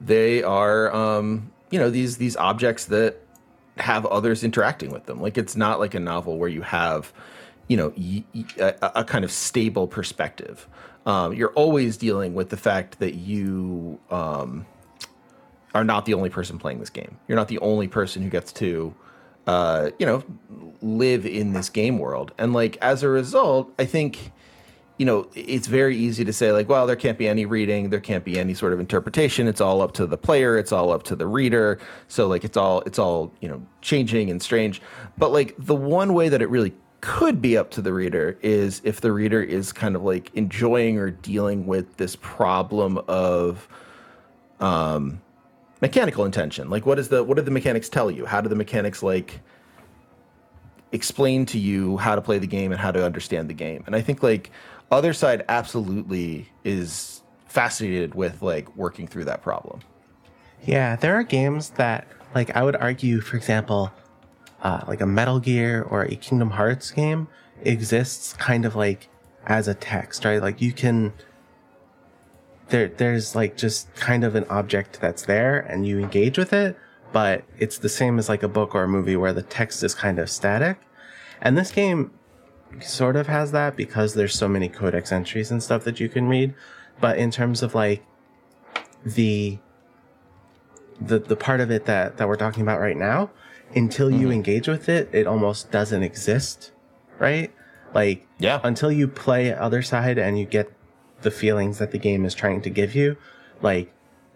they are, um, you know, these these objects that have others interacting with them. Like it's not like a novel where you have, you know, a, a kind of stable perspective. Um, you're always dealing with the fact that you um, are not the only person playing this game. You're not the only person who gets to, uh, you know, live in this game world. And like as a result, I think you know, it's very easy to say like, well, there can't be any reading, there can't be any sort of interpretation. It's all up to the player, it's all up to the reader. So like it's all it's all, you know, changing and strange. But like the one way that it really could be up to the reader is if the reader is kind of like enjoying or dealing with this problem of um mechanical intention. Like what is the what do the mechanics tell you? How do the mechanics like explain to you how to play the game and how to understand the game? And I think like Othercide absolutely is fascinated with like working through that problem. Yeah, there are games that like I would argue, for example, uh, like a Metal Gear or a Kingdom Hearts game exists kind of like as a text, right? Like you can there there's like just kind of an object that's there and you engage with it, but it's the same as like a book or a movie where the text is kind of static. And this game sort of has that because there's so many codex entries and stuff that you can read. But in terms of like the the the part of it that that we're talking about right now, until you engage with it, it almost doesn't exist, right? Like Yeah. until you play Othercide and you get the feelings that the game is trying to give you, like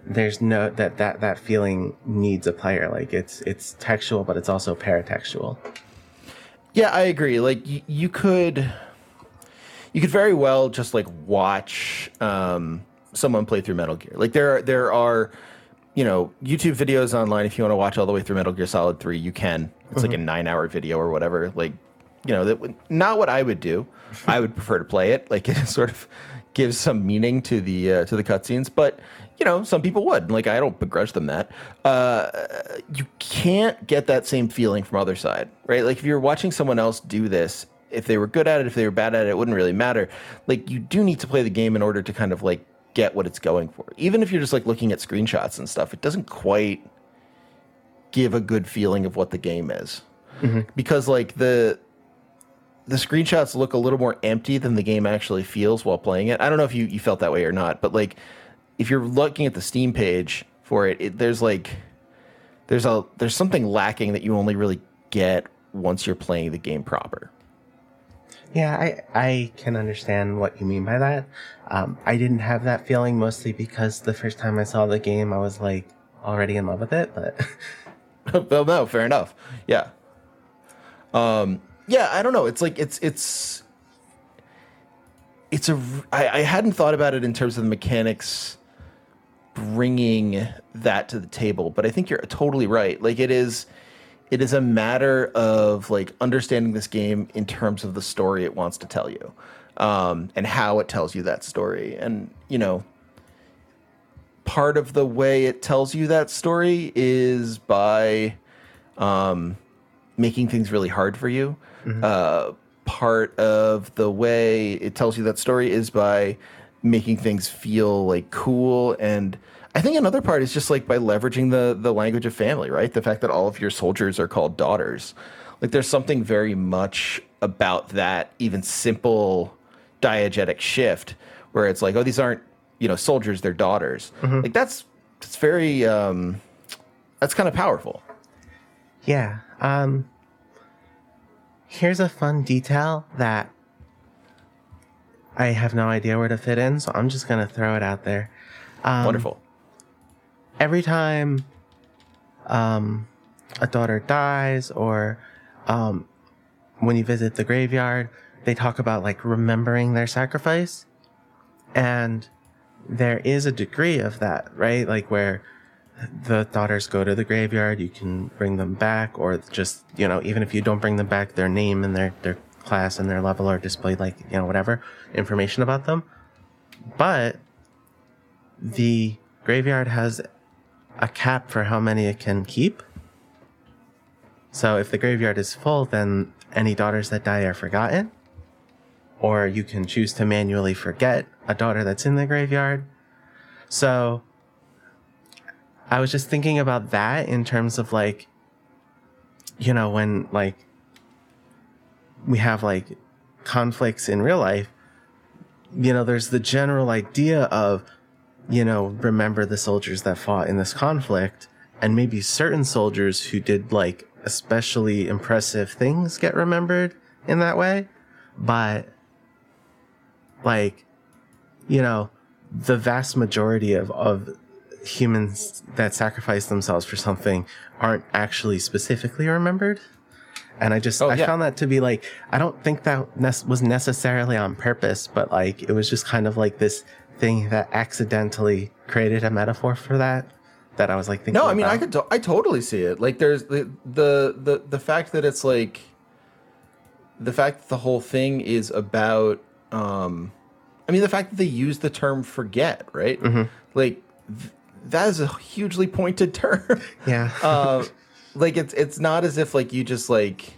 there's no that that that feeling needs a player. Like it's it's textual, but it's also paratextual. Yeah, I agree. Like y- you could, you could very well just like watch um, someone play through Metal Gear. Like there, are, there are, you know, YouTube videos online. If you want to watch all the way through Metal Gear Solid Three, you can. It's like a nine-hour video or whatever. Like, you know, that not what I would do. I would prefer to play it. Like it sort of gives some meaning to the uh, to the cutscenes, but you know, some people would. Like, I don't begrudge them that. Uh, you can't get that same feeling from Othercide, right? Like, if you're watching someone else do this, if they were good at it, if they were bad at it, it wouldn't really matter. Like, you do need to play the game in order to kind of like get what it's going for. Even if you're just like looking at screenshots and stuff, it doesn't quite give a good feeling of what the game is mm-hmm. because like the the screenshots look a little more empty than the game actually feels while playing it. I don't know if you, you felt that way or not, but like if you're looking at the Steam page for it, it there's like there's a there's something lacking that you only really get once you're playing the game proper. Yeah, I I can understand what you mean by that. Um, I didn't have that feeling mostly because the first time I saw the game, I was like already in love with it. But well, no, fair enough. Yeah. Um, yeah, I don't know. It's like it's it's it's a. I, I hadn't thought about it in terms of the mechanics bringing that to the table, but I think you're totally right. Like it is, it is a matter of like understanding this game in terms of the story it wants to tell you, um, and how it tells you that story, and you know part of the way it tells you that story is by um, making things really hard for you. Uh, part of the way it tells you that story is by making things feel like cool and I think another part is just like by leveraging the the language of family, right? The fact that all of your soldiers are called daughters. Like there's something very much about that even simple diegetic shift where it's like, oh, these aren't, you know, soldiers, they're daughters. Like that's it's very um that's kind of powerful. yeah, um, here's a fun detail that I have no idea where to fit in, so I'm just gonna throw it out there. Um, Wonderful. Every time um a daughter dies or um, when you visit the graveyard, they talk about like remembering their sacrifice. And there is a degree of that, right? Like where the daughters go to the graveyard, you can bring them back, or just, you know, even if you don't bring them back, their name and their, their class and their level are displayed, like, you know, whatever information about them. But the graveyard has a cap for how many it can keep. So if the graveyard is full, then any daughters that die are forgotten. Or you can choose to manually forget a daughter that's in the graveyard. So I was just thinking about that in terms of like, you know, when like we have like conflicts in real life, you know, there's the general idea of, you know, remember the soldiers that fought in this conflict, and maybe certain soldiers who did like especially impressive things get remembered in that way. But, like, you know, the vast majority of, of humans that sacrifice themselves for something aren't actually specifically remembered. And I just, Oh, I yeah. found that to be like, I don't think that was necessarily on purpose, but like, it was just kind of like this thing that accidentally created a metaphor for that. That I was like thinking. No, I mean I could to- I totally see it. Like there's the the the the fact that it's like the fact that the whole thing is about um I mean the fact that they use the term forget, right? Like th- that is a hugely pointed term. Yeah. uh, like it's it's not as if like you just like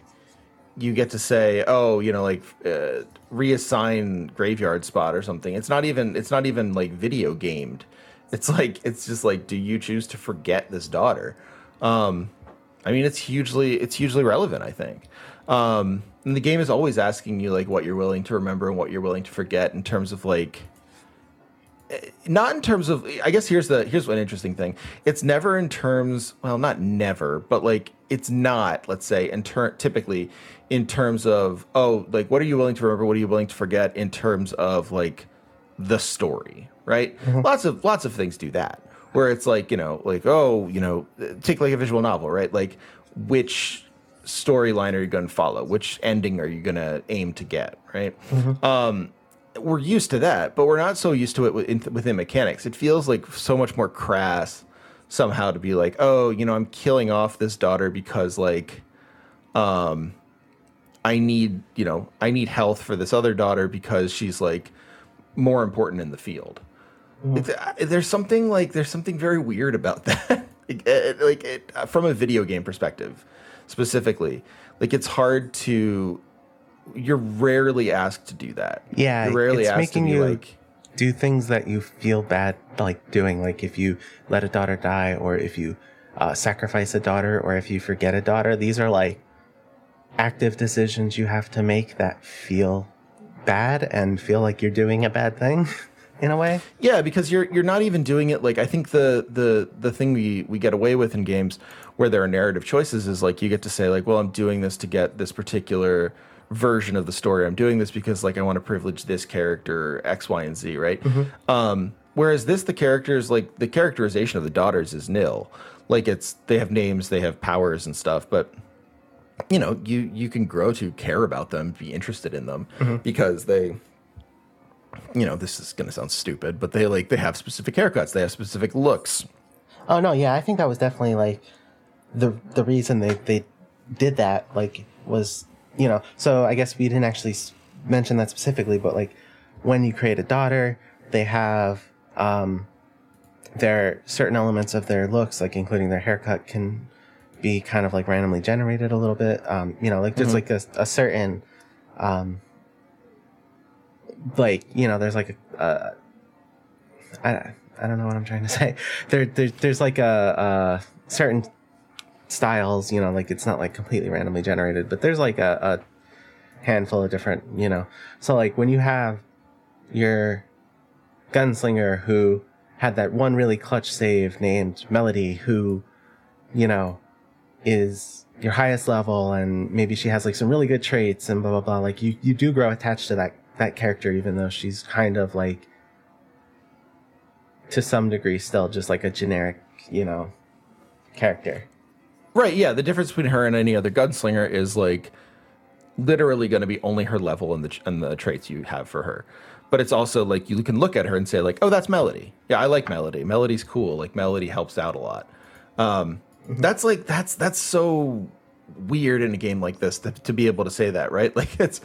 you get to say oh you know like uh, reassign graveyard spot or something. It's not even it's not even like video gamed. It's like it's just like do you choose to forget this daughter? Um i mean it's hugely it's hugely relevant i think. Um and the game is always asking you like what you're willing to remember and what you're willing to forget in terms of like not in terms of i guess here's the here's one interesting thing. It's never in terms well not never but like it's not let's say in ter- typically in terms of oh like what are you willing to remember? What are you willing to forget in terms of like the story right? Lots of lots of things do that where it's like you know like oh you know take like a visual novel right? Like which storyline are you going to follow? Which ending are you going to aim to get right? Um we're used to that, but we're not so used to it within, within mechanics. It feels like so much more crass somehow to be like, oh, you know, I'm killing off this daughter because like, um, I need, you know, I need health for this other daughter because she's like more important in the field. It's- uh, There's something like there's something very weird about that. like, like it, uh, from a video game perspective, specifically, like it's hard to. You're rarely asked to do that. Yeah, you're rarely it's asked making to you- like. do things that you feel bad like doing like if you let a daughter die or if you uh, sacrifice a daughter or if you forget a daughter these are like active decisions you have to make that feel bad and feel like you're doing a bad thing in a way Yeah, because you're you're not even doing it like I think the the the thing we we get away with in games where there are narrative choices is like you get to say like, well, I'm doing this to get this particular version of the story. I'm doing this because like I want to privilege this character X, Y, and Z, right? Um, whereas this, the characters like the characterization of the daughters is nil. Like it's they have names, they have powers and stuff, but you know you you can grow to care about them, be interested in them because they you know, this is going to sound stupid, but they like they have specific haircuts, they have specific looks. oh no yeah i think that was definitely like the the reason they they did that like was you know so i guess we didn't actually mention that specifically but like when you create a daughter they have um their certain elements of their looks like including their haircut can be kind of like randomly generated a little bit um you know like there's like a, a certain um like you know there's like a, a I, I don't know what I'm trying to say. There, there there's like a, a certain styles, you know, like it's not like completely randomly generated, but there's like a, a handful of different, you know. So like when you have your gunslinger who had that one really clutch save named Melody, who, you know, is your highest level, and maybe she has like some really good traits and blah blah blah. Like you, you do grow attached to that that character, even though she's kind of like to some degree still just like a generic, you know, character. Right, yeah. The difference between her and any other gunslinger is like literally going to be only her level and the and the traits you have for her. But it's also like you can look at her and say like, "Oh, that's Melody. Yeah, I like Melody. Melody's cool. Like Melody helps out a lot." Um, That's like that's that's so weird in a game like this to, to be able to say that, right? Like it's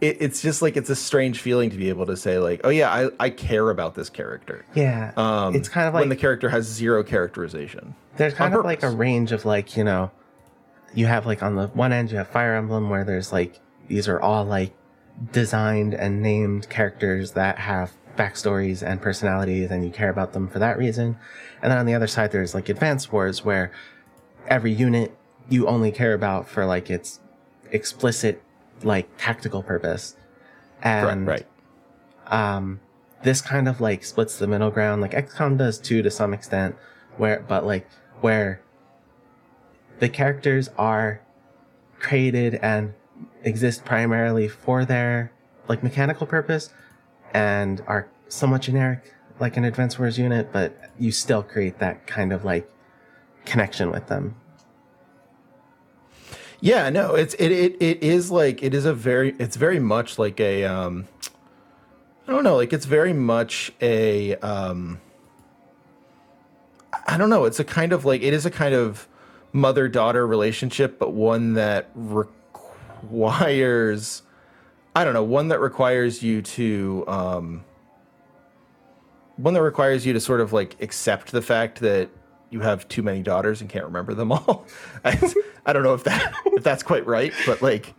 it, it's just like it's a strange feeling to be able to say like, "Oh yeah, I I care about this character." Yeah, Um, it's kind of like when the character has zero characterization. there's kind of like a range of like you know you have like on the one end you have fire emblem where there's like these are all like designed and named characters that have backstories and personalities and you care about them for that reason and then on the other side there's like advanced wars where every unit you only care about for like its explicit like tactical purpose. And right. um this kind of like splits the middle ground. Like xcom does too to some extent where but like where the characters are created and exist primarily for their like mechanical purpose and are somewhat generic like an advanced wars unit but you still create that kind of like connection with them Yeah, no, it's it, it it is like it is a very it's very much like a um I don't know, like it's very much a um I don't know, it's a kind of like it is a kind of mother-daughter relationship, but one that requires I don't know, one that requires you to um one that requires you to sort of like accept the fact that you have too many daughters and can't remember them all. I, don't know if that if that's quite right, but like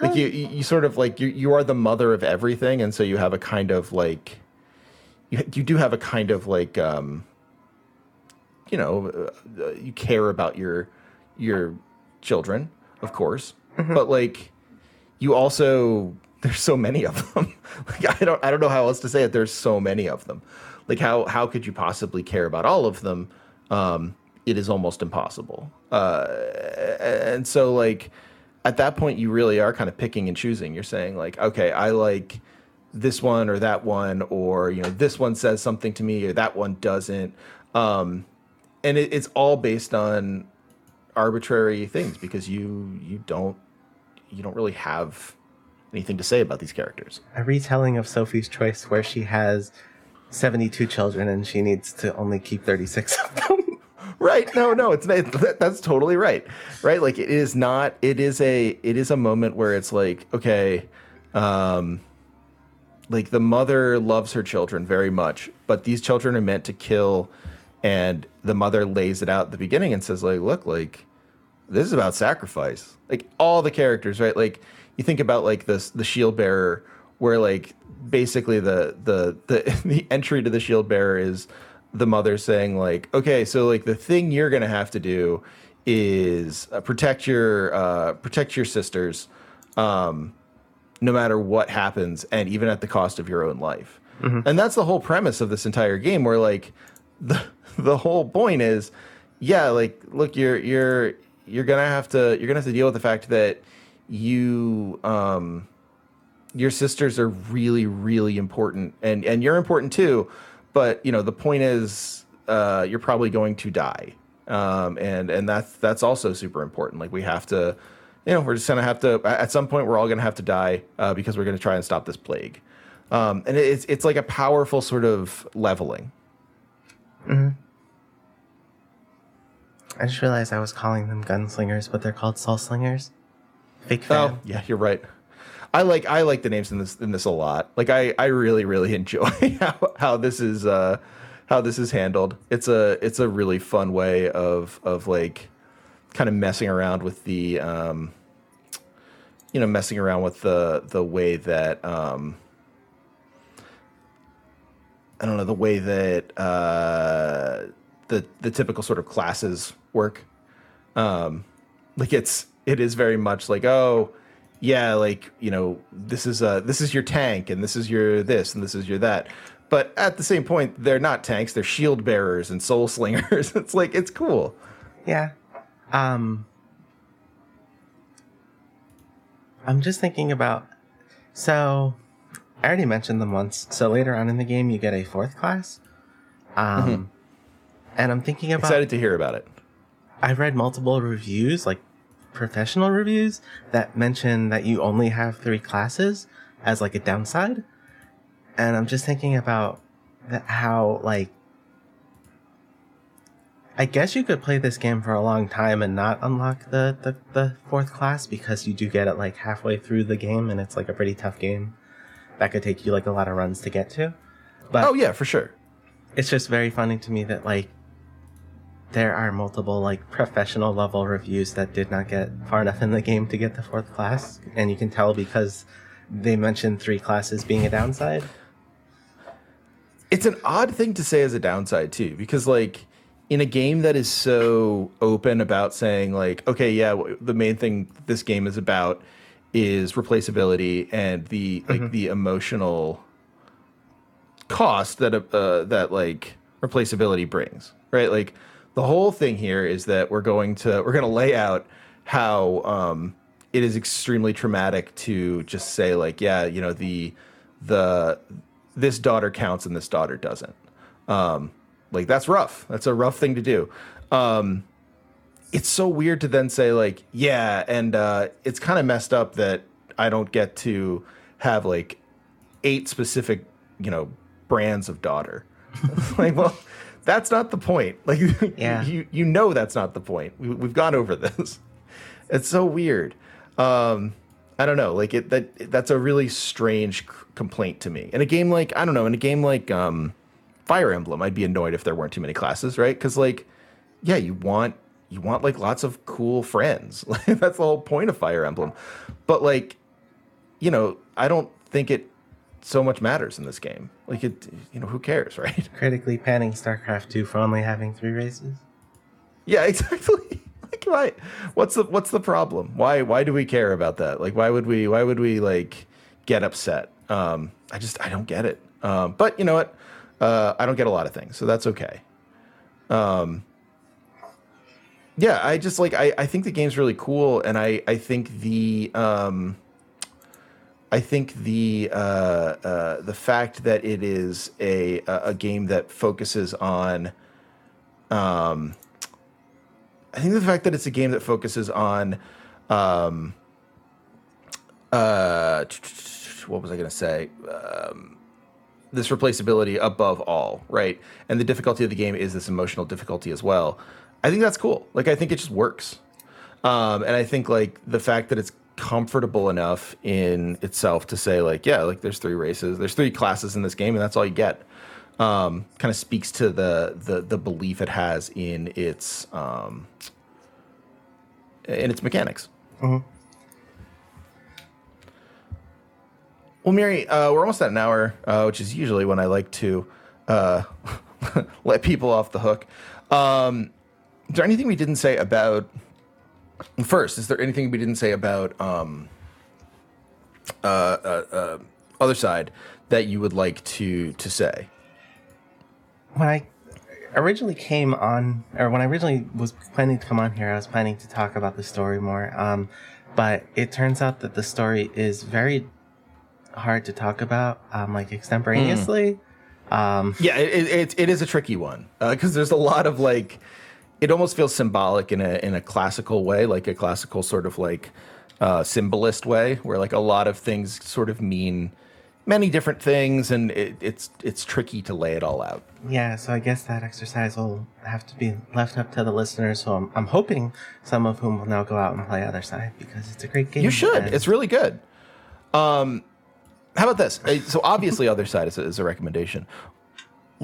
like you you sort of like you you are the mother of everything and so you have a kind of like you, you do have a kind of like um you know uh, you care about your your children of course but like you also there's so many of them. Like i don't i don't know how else to say it. There's so many of them. Like how how could you possibly care about all of them? Um it is almost impossible. Uh and so like at that point you really are kind of picking and choosing. You're saying like okay i like this one or that one or you know this one says something to me or that one doesn't. Um and it, it's all based on arbitrary things because you you don't you don't really have anything to say about these characters. A retelling of sophie's choice where she has 72 children and she needs to only keep 36 of them right. No no it's it, that's totally right. Right? Like it is not it is a it is a moment where it's like okay um like the mother loves her children very much but these children are meant to kill and the mother lays it out at the beginning and says like look like this is about sacrifice. Like all the characters right? Like you think about like this the shield bearer where like basically the the the, the entry to the shield bearer is the mother saying like okay so like the thing you're gonna have to do is uh, protect your uh, protect your sisters um, no matter what happens and even at the cost of your own life. And that's the whole premise of this entire game where like the the whole point is yeah like look you're you're you're gonna have to you're gonna have to deal with the fact that you um your sisters are really really important and and you're important too but you know the point is uh you're probably going to die. Um and and that's that's also super important. Like we have to you know we're just gonna have to at some point we're all gonna have to die uh, because we're gonna try and stop this plague. Um and it's it's like a powerful sort of leveling. Hmm i just realized i was calling them gunslingers but they're called soul slingers. Fake fan. Oh, yeah, you're right. I like I like the names in this in this a lot. Like I I really really enjoy how how this is uh how this is handled. It's a it's a really fun way of of like kind of messing around with the um you know messing around with the the way that um I don't know the way that uh the the typical sort of classes work um like it's it is very much like oh yeah like you know this is uh this is your tank and this is your this and this is your that but at the same point they're not tanks they're shield bearers and soul slingers it's like it's cool Yeah. Um I'm just thinking about so I already mentioned them once. So later on in the game you get a fourth class. Um and I'm thinking about excited to hear about it I've read multiple reviews, like professional reviews, that mention that you only have three classes as like a downside. And I'm just thinking about that how like I guess you could play this game for a long time and not unlock the, the, the fourth class because you do get it like halfway through the game and it's like a pretty tough game that could take you like a lot of runs to get to. But Oh yeah, for sure. it's just very funny to me that like there are multiple like professional level reviews that did not get far enough in the game to get the fourth class. And you can tell because they mentioned three classes being a downside. It's an odd thing to say as a downside too, because like in a game that is so open about saying like, okay, yeah, w- the main thing this game is about is replaceability and the like the emotional cost that uh, that like replaceability brings, right? Like the whole thing here is that we're going to we're going to lay out how um, it is extremely traumatic to just say like, yeah, you know, the the this daughter counts and this daughter doesn't. Um, like that's rough. That's a rough thing to do. Um, it's so weird to then say like, yeah, and uh, it's kind of messed up that I don't get to have like eight specific, you know, brands of daughter. like, well, that's not the point. Like, Yeah. you you know that's not the point. We, we've gone over this. It's so weird. Um, I don't know. Like it that that's a really strange c- complaint to me. In a game like I don't know, in a game like um, Fire Emblem, I'd be annoyed if there weren't too many classes, right? Because like, yeah, you want you want like lots of cool friends. That's the whole point of Fire Emblem. But like, you know, I don't think it so much matters in this game. Like it, you know, who cares, right? critically panning starcraft 2 for only having three races Yeah, exactly. like why what's the what's the problem? Why why do we care about that? Like why would we why would we like get upset? Um I just I don't get it. Um but you know what? Uh I don't get a lot of things, so that's okay. Um yeah, I just like I, I think the game's really cool and I I think the um I think the uh, uh, the fact that it is a a game that focuses on um, I think the fact that it's a game that focuses on um, uh, what was I going to say? Um, this replaceability above all, right? And the difficulty of the game is this emotional difficulty as well. I think that's cool. Like I think it just works. Um, and I think like the fact that it's comfortable enough in itself to say like, yeah, like there's three races, there's three classes in this game, and that's all you get. Um, kind of speaks to the the the belief it has in its um, in its mechanics. Well, Mary, uh, we're almost at an hour, uh, which is usually when I like to uh, let people off the hook. Um, is there anything we didn't say about? First, is there anything we didn't say about um, uh, uh, uh, Othercide that you would like to to say? when I originally came on, or when I originally was planning to come on here, I was planning to talk about the story more. Um, but it turns out that the story is very hard to talk about, um, like extemporaneously. Um, Yeah, it, it, it, it is a tricky one because there's a lot of like, it almost feels symbolic in a in a classical way, like a classical sort of like uh, symbolist way, where like a lot of things sort of mean many different things, and it, it's it's tricky to lay it all out. yeah, so I guess that exercise will have to be left up to the listeners. So I'm, I'm hoping some of whom will now go out and play Othercide because it's a great game. You should. and- It's really good. Um, how about this? Uh, So obviously, other side is a, is a recommendation.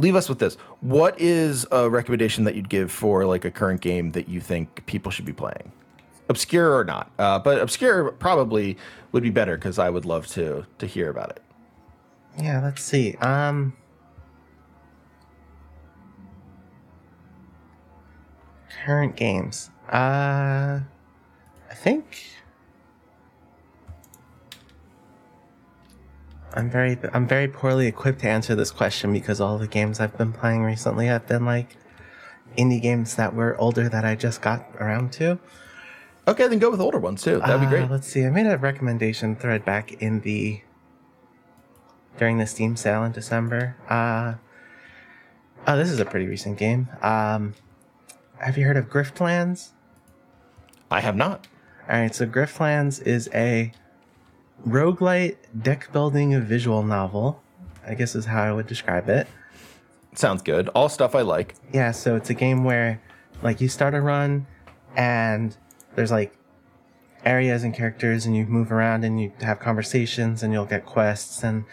Leave us with this. What is a recommendation that you'd give for like a current game that you think people should be playing? Obscure or not, uh, but obscure probably would be better because I would love to to hear about it. Yeah, let's see. Um current games. Uh I think I'm very I'm very poorly equipped to answer this question because all the games I've been playing recently have been like indie games that were older that I just got around to. Okay, then go with older ones too. That'd be Uh, great. Let's see. I made a recommendation thread back in the during the Steam sale in December. Uh, oh, this is a pretty recent game. Um, have you heard of Griftlands? I have not. All right, so Griftlands is a roguelite deck building visual novel. I guess is how I would describe it. Sounds good. All stuff I like. Yeah, so it's a game where like you start a run and there's like areas and characters and you move around and you have conversations and you'll get quests and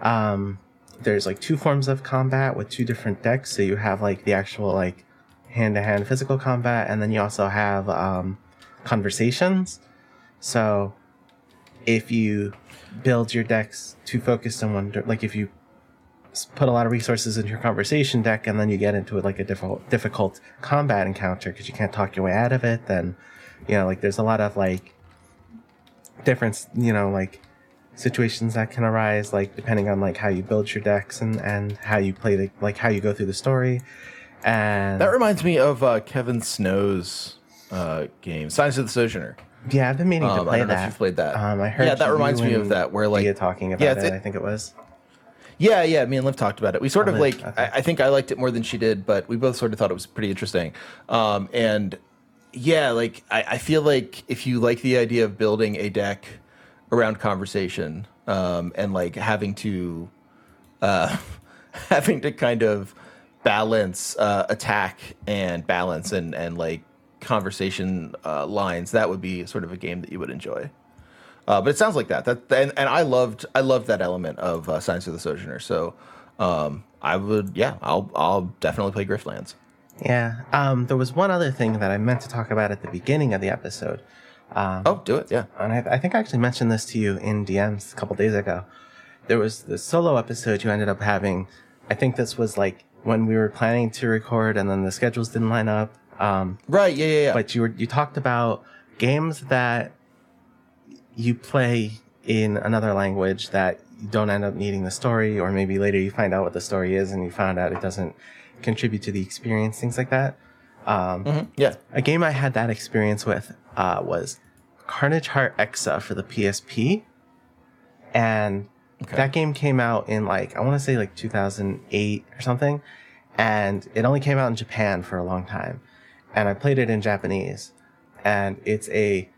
um there's like two forms of combat with two different decks. So you have like the actual like hand to hand physical combat and then you also have um conversations. So if you build your decks too focused on one, like if you put a lot of resources into your conversation deck and then you get into like a difficult difficult combat encounter because you can't talk your way out of it, then you know like there's a lot of like different you know like situations that can arise like depending on like how you build your decks and and how you play the like how you go through the story and That reminds me of uh, Kevin Snow's uh, game, Signs of the Sojourner. Yeah i've been meaning to Um, I play don't know if that you've played that. um i heard Yeah, that you reminds me of and that, where, like- talking about Yeah, it, it's- i think it was Yeah, yeah. Me and Liv talked about it. We sort of Oh, like. Okay. I, I think I liked it more than she did, but we both sort of thought it was pretty interesting. Um, and yeah, like I, I feel like if you like the idea of building a deck around conversation um, and like having to uh, having to kind of balance uh, attack and balance and and like conversation uh, lines, that would be sort of a game that you would enjoy. Uh, but it sounds like that. That and, and I loved I loved that element of uh, Signs of the Sojourner. So um, I would yeah I'll I'll definitely play Griftlands. yeah um there was one other thing that i meant to talk about at the beginning of the episode um Oh, do it. Yeah. and I, I think I actually mentioned this to you in DMs a couple days ago. There was the solo episode you ended up having. I think this was like when we were planning to record, and then the schedules didn't line up. Um, Right. Yeah. Yeah. Yeah. but you were you talked about games that you play in another language that you don't end up needing the story, or maybe later you find out what the story is and you found out it doesn't contribute to the experience, things like that. Um, Mhm, yeah. a game I had that experience with uh, was Carnage Heart Exa for the PSP, and Okay. that game came out in like I want to say like 2008 or something, and it only came out in Japan for a long time, and I played it in Japanese, and it's a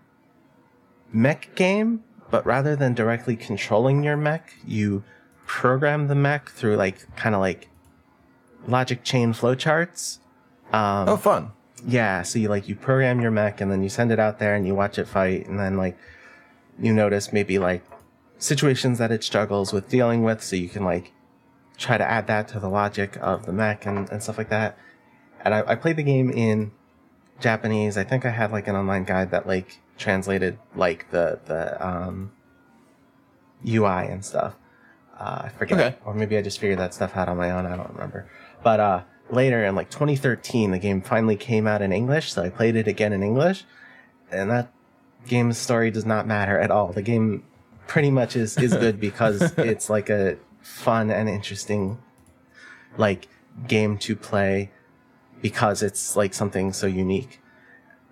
mech game, but rather than directly controlling your mech, you program the mech through like kind of like logic chain flowcharts. Um, Oh, fun. yeah, so you like you program your mech and then you send it out there and you watch it fight and then like you notice maybe like situations that it struggles with dealing with so you can like try to add that to the logic of the mech and, and stuff like that. And I, I played the game in Japanese. I think I had like an online guide that like translated like the the um UI and stuff. Uh, I forget, Okay. or maybe I just figured that stuff out on my own. I don't remember. But uh, later in like 2013, the game finally came out in English, so I played it again in English, and that game's story does not matter at all. The game pretty much is is good because it's like a fun and interesting like game to play because it's like something so unique.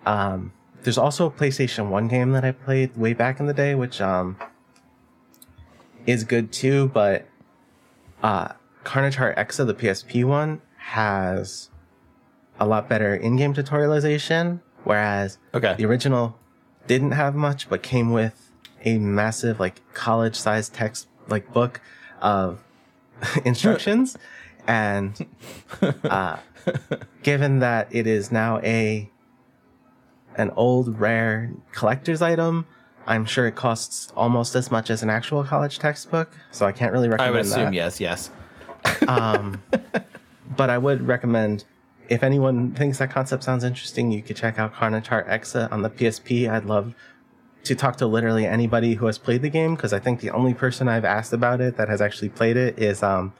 Um, there's also a PlayStation 1 game that I played way back in the day, which um, is good too, but uh, Carnage Heart Exa, the PSP one, has a lot better in game tutorialization, whereas Okay. the original didn't have much, but came with a massive, like, college sized text, like, book of instructions. and uh, given that it is now a an old rare collector's item, I'm sure it costs almost as much as an actual college textbook. So I can't really recommend. I would assume that. yes. Yes. Um, but I would recommend if anyone thinks that concept sounds interesting, you could check out Heart Exa on the PSP. I'd love to talk to literally anybody who has played the game because I think the only person I've asked about it that has actually played it is um,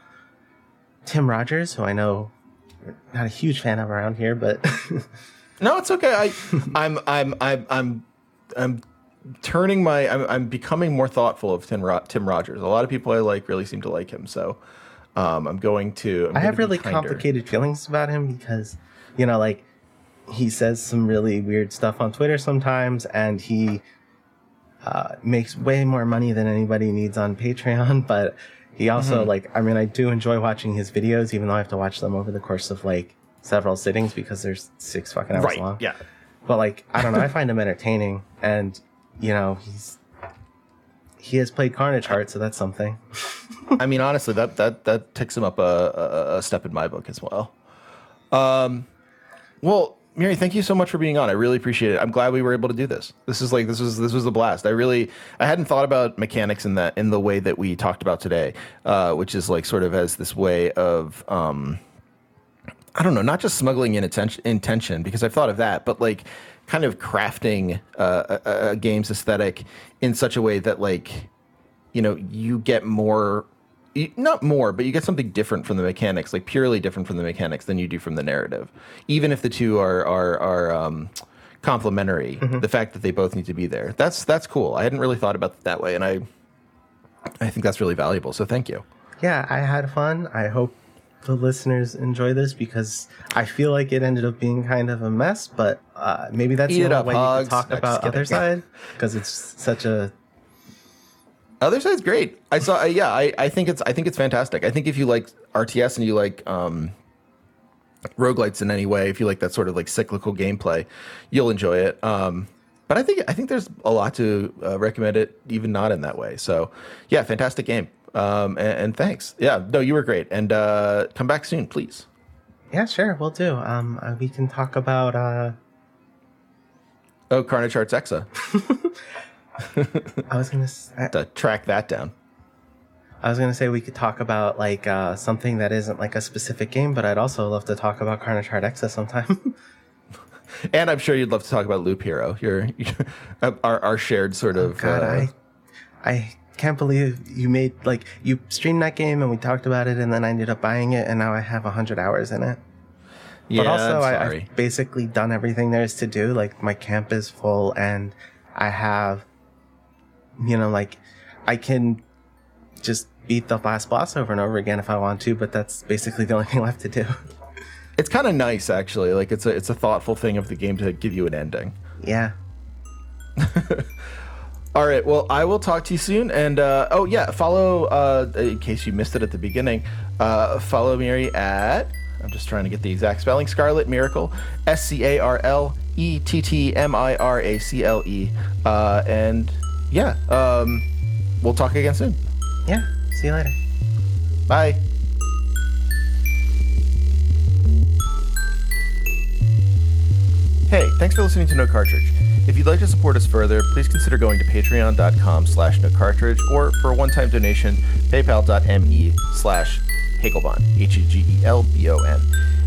Tim Rogers, who I know not a huge fan of around here, but No, it's okay. I, I'm, I'm, I'm, I'm, I'm turning my. I'm, I'm becoming more thoughtful of Tim, Ro- Tim Rogers. A lot of people I like really seem to like him. So, um, I'm going to. I'm I have really kinder. complicated feelings about him because, you know, like he says some really weird stuff on Twitter sometimes, and he uh, makes way more money than anybody needs on Patreon. But he also Mm-hmm. like, I mean, I do enjoy watching his videos, even though I have to watch them over the course of like several sittings because there's six fucking hours right. long. Yeah. But like, I don't know. I find him entertaining, and you know, he's he has played Carnage Heart, so that's something. I mean, honestly, that that that takes him up a, a, a step in my book as well. Um, well, Mary, thank you so much for being on. I really appreciate it. I'm glad we were able to do this. This is like this was this was a blast. I really I hadn't thought about mechanics in that in the way that we talked about today, uh, which is like sort of as this way of um, I don't know, not just smuggling in attention, intention because I've thought of that, but like kind of crafting uh, a, a game's aesthetic in such a way that like you know you get more you- not more but you get something different from the mechanics like purely different from the mechanics than you do from the narrative. Even if the two are are are um complementary the fact that they both need to be there. That's that's cool. I hadn't really thought about it that way and i i think that's really valuable so thank you. Yeah, I had fun. I hope the listeners enjoy this because I feel like it ended up being kind of a mess, but uh, maybe that's Eat the only up, way you can talk No, about Othercide because it's such a Othercide's great. I saw. Uh, yeah, I, I think it's. I think it's fantastic. I think if you like RTS and you like um, roguelites in any way, if you like that sort of like cyclical gameplay, you'll enjoy it. Um, but I think I think there's a lot to uh, recommend it, even not in that way. So, yeah, fantastic game. Um, and, and thanks. Yeah, no, you were great. And uh, come back soon, please. yeah, sure, we'll do. Um, uh, we can talk about uh, Oh, Carnage Hearts Exa. I was gonna I, to track that down. I was gonna say we could talk about like uh, something that isn't like a specific game, but I'd also love to talk about Carnage Heart Exa sometime. And I'm sure you'd love to talk about Loop Hero, your, our, our shared sort of. God, uh, I I can't believe you made like you streamed that game and we talked about it, and then I ended up buying it, and now I have hundred hours in it. yeah, but also, I. I've basically done everything there is to do. Like my camp is full, and I have, you know, like I can just beat the last boss over and over again if I want to. But that's basically the only thing left to do. It's kind of nice, actually. Like it's a it's a thoughtful thing of the game to give you an ending. yeah. All right. Well, I will talk to you soon. And uh, oh yeah, follow uh, in case you missed it at the beginning. Uh, follow Mary at I'm just trying to get the exact spelling. Scarlett Miracle, S C A R L E T T M I R A C L E. Uh, and yeah, um, we'll talk again soon. Yeah. See you later. Bye. Hey, thanks for listening to No Cartridge. If you'd like to support us further, please consider going to patreon.com slash no cartridge or for a one-time donation, paypal.me slash Hegelbon, H-E-G-E-L-B-O-N.